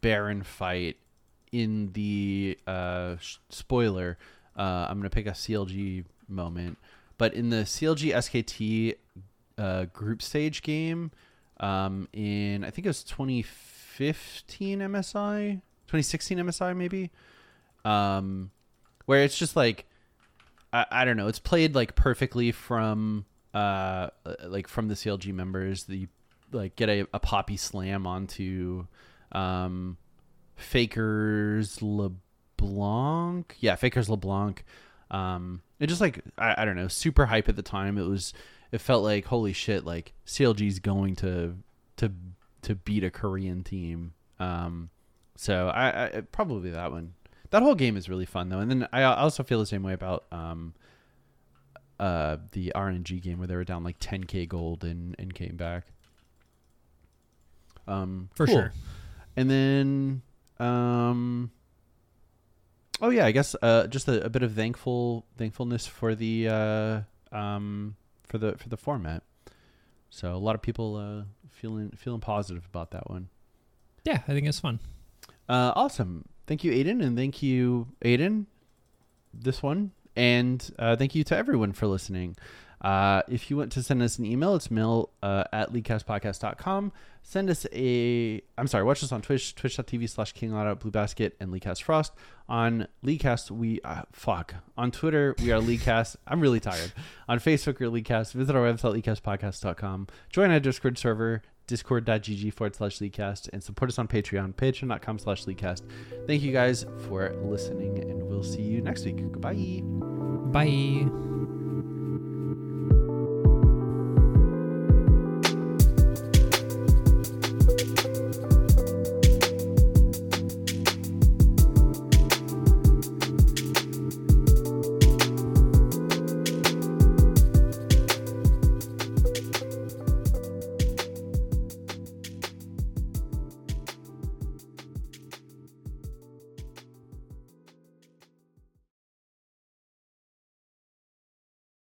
Baron fight in the uh, sh- spoiler. Uh, I'm gonna pick a CLG moment, but in the CLG SKT uh, group stage game, um, in I think it was 2015 MSI, 2016 MSI maybe, um, where it's just like I, I don't know, it's played like perfectly from uh like from the CLG members. The like get a, a poppy slam onto um Fakers LeBlanc. Yeah, Fakers LeBlanc. Um it just like I, I don't know, super hype at the time. It was it felt like holy shit, like CLG's going to to to beat a Korean team. Um so I, I probably that one. That whole game is really fun though, and then I also feel the same way about um uh the RNG game where they were down like 10k gold and and came back. Um, For cool. sure. And then um oh yeah, I guess uh just a, a bit of thankful thankfulness for the uh um for the for the format. So a lot of people uh feeling feeling positive about that one. yeah, I think it's fun. Uh, awesome. Thank you, Aiden, and thank you, Aiden, this one, and uh, thank you to everyone for listening. Uh, if you want to send us an email, it's mail uh, at leaguecastpodcast.com. Send us a, I'm sorry, watch us on Twitch, twitch.tv slash king kinglada, Blue Basket, and Leadcast Frost. On Leaguecast, we, uh, fuck. On Twitter, we are Leaguecast. I'm really tired. On Facebook, we're Leaguecast. Visit our website, leaguecastpodcast.com. Join our Discord server, discord.gg forward slash leaguecast and support us on patreon patreon.com slash leaguecast thank you guys for listening and we'll see you next week goodbye Bye.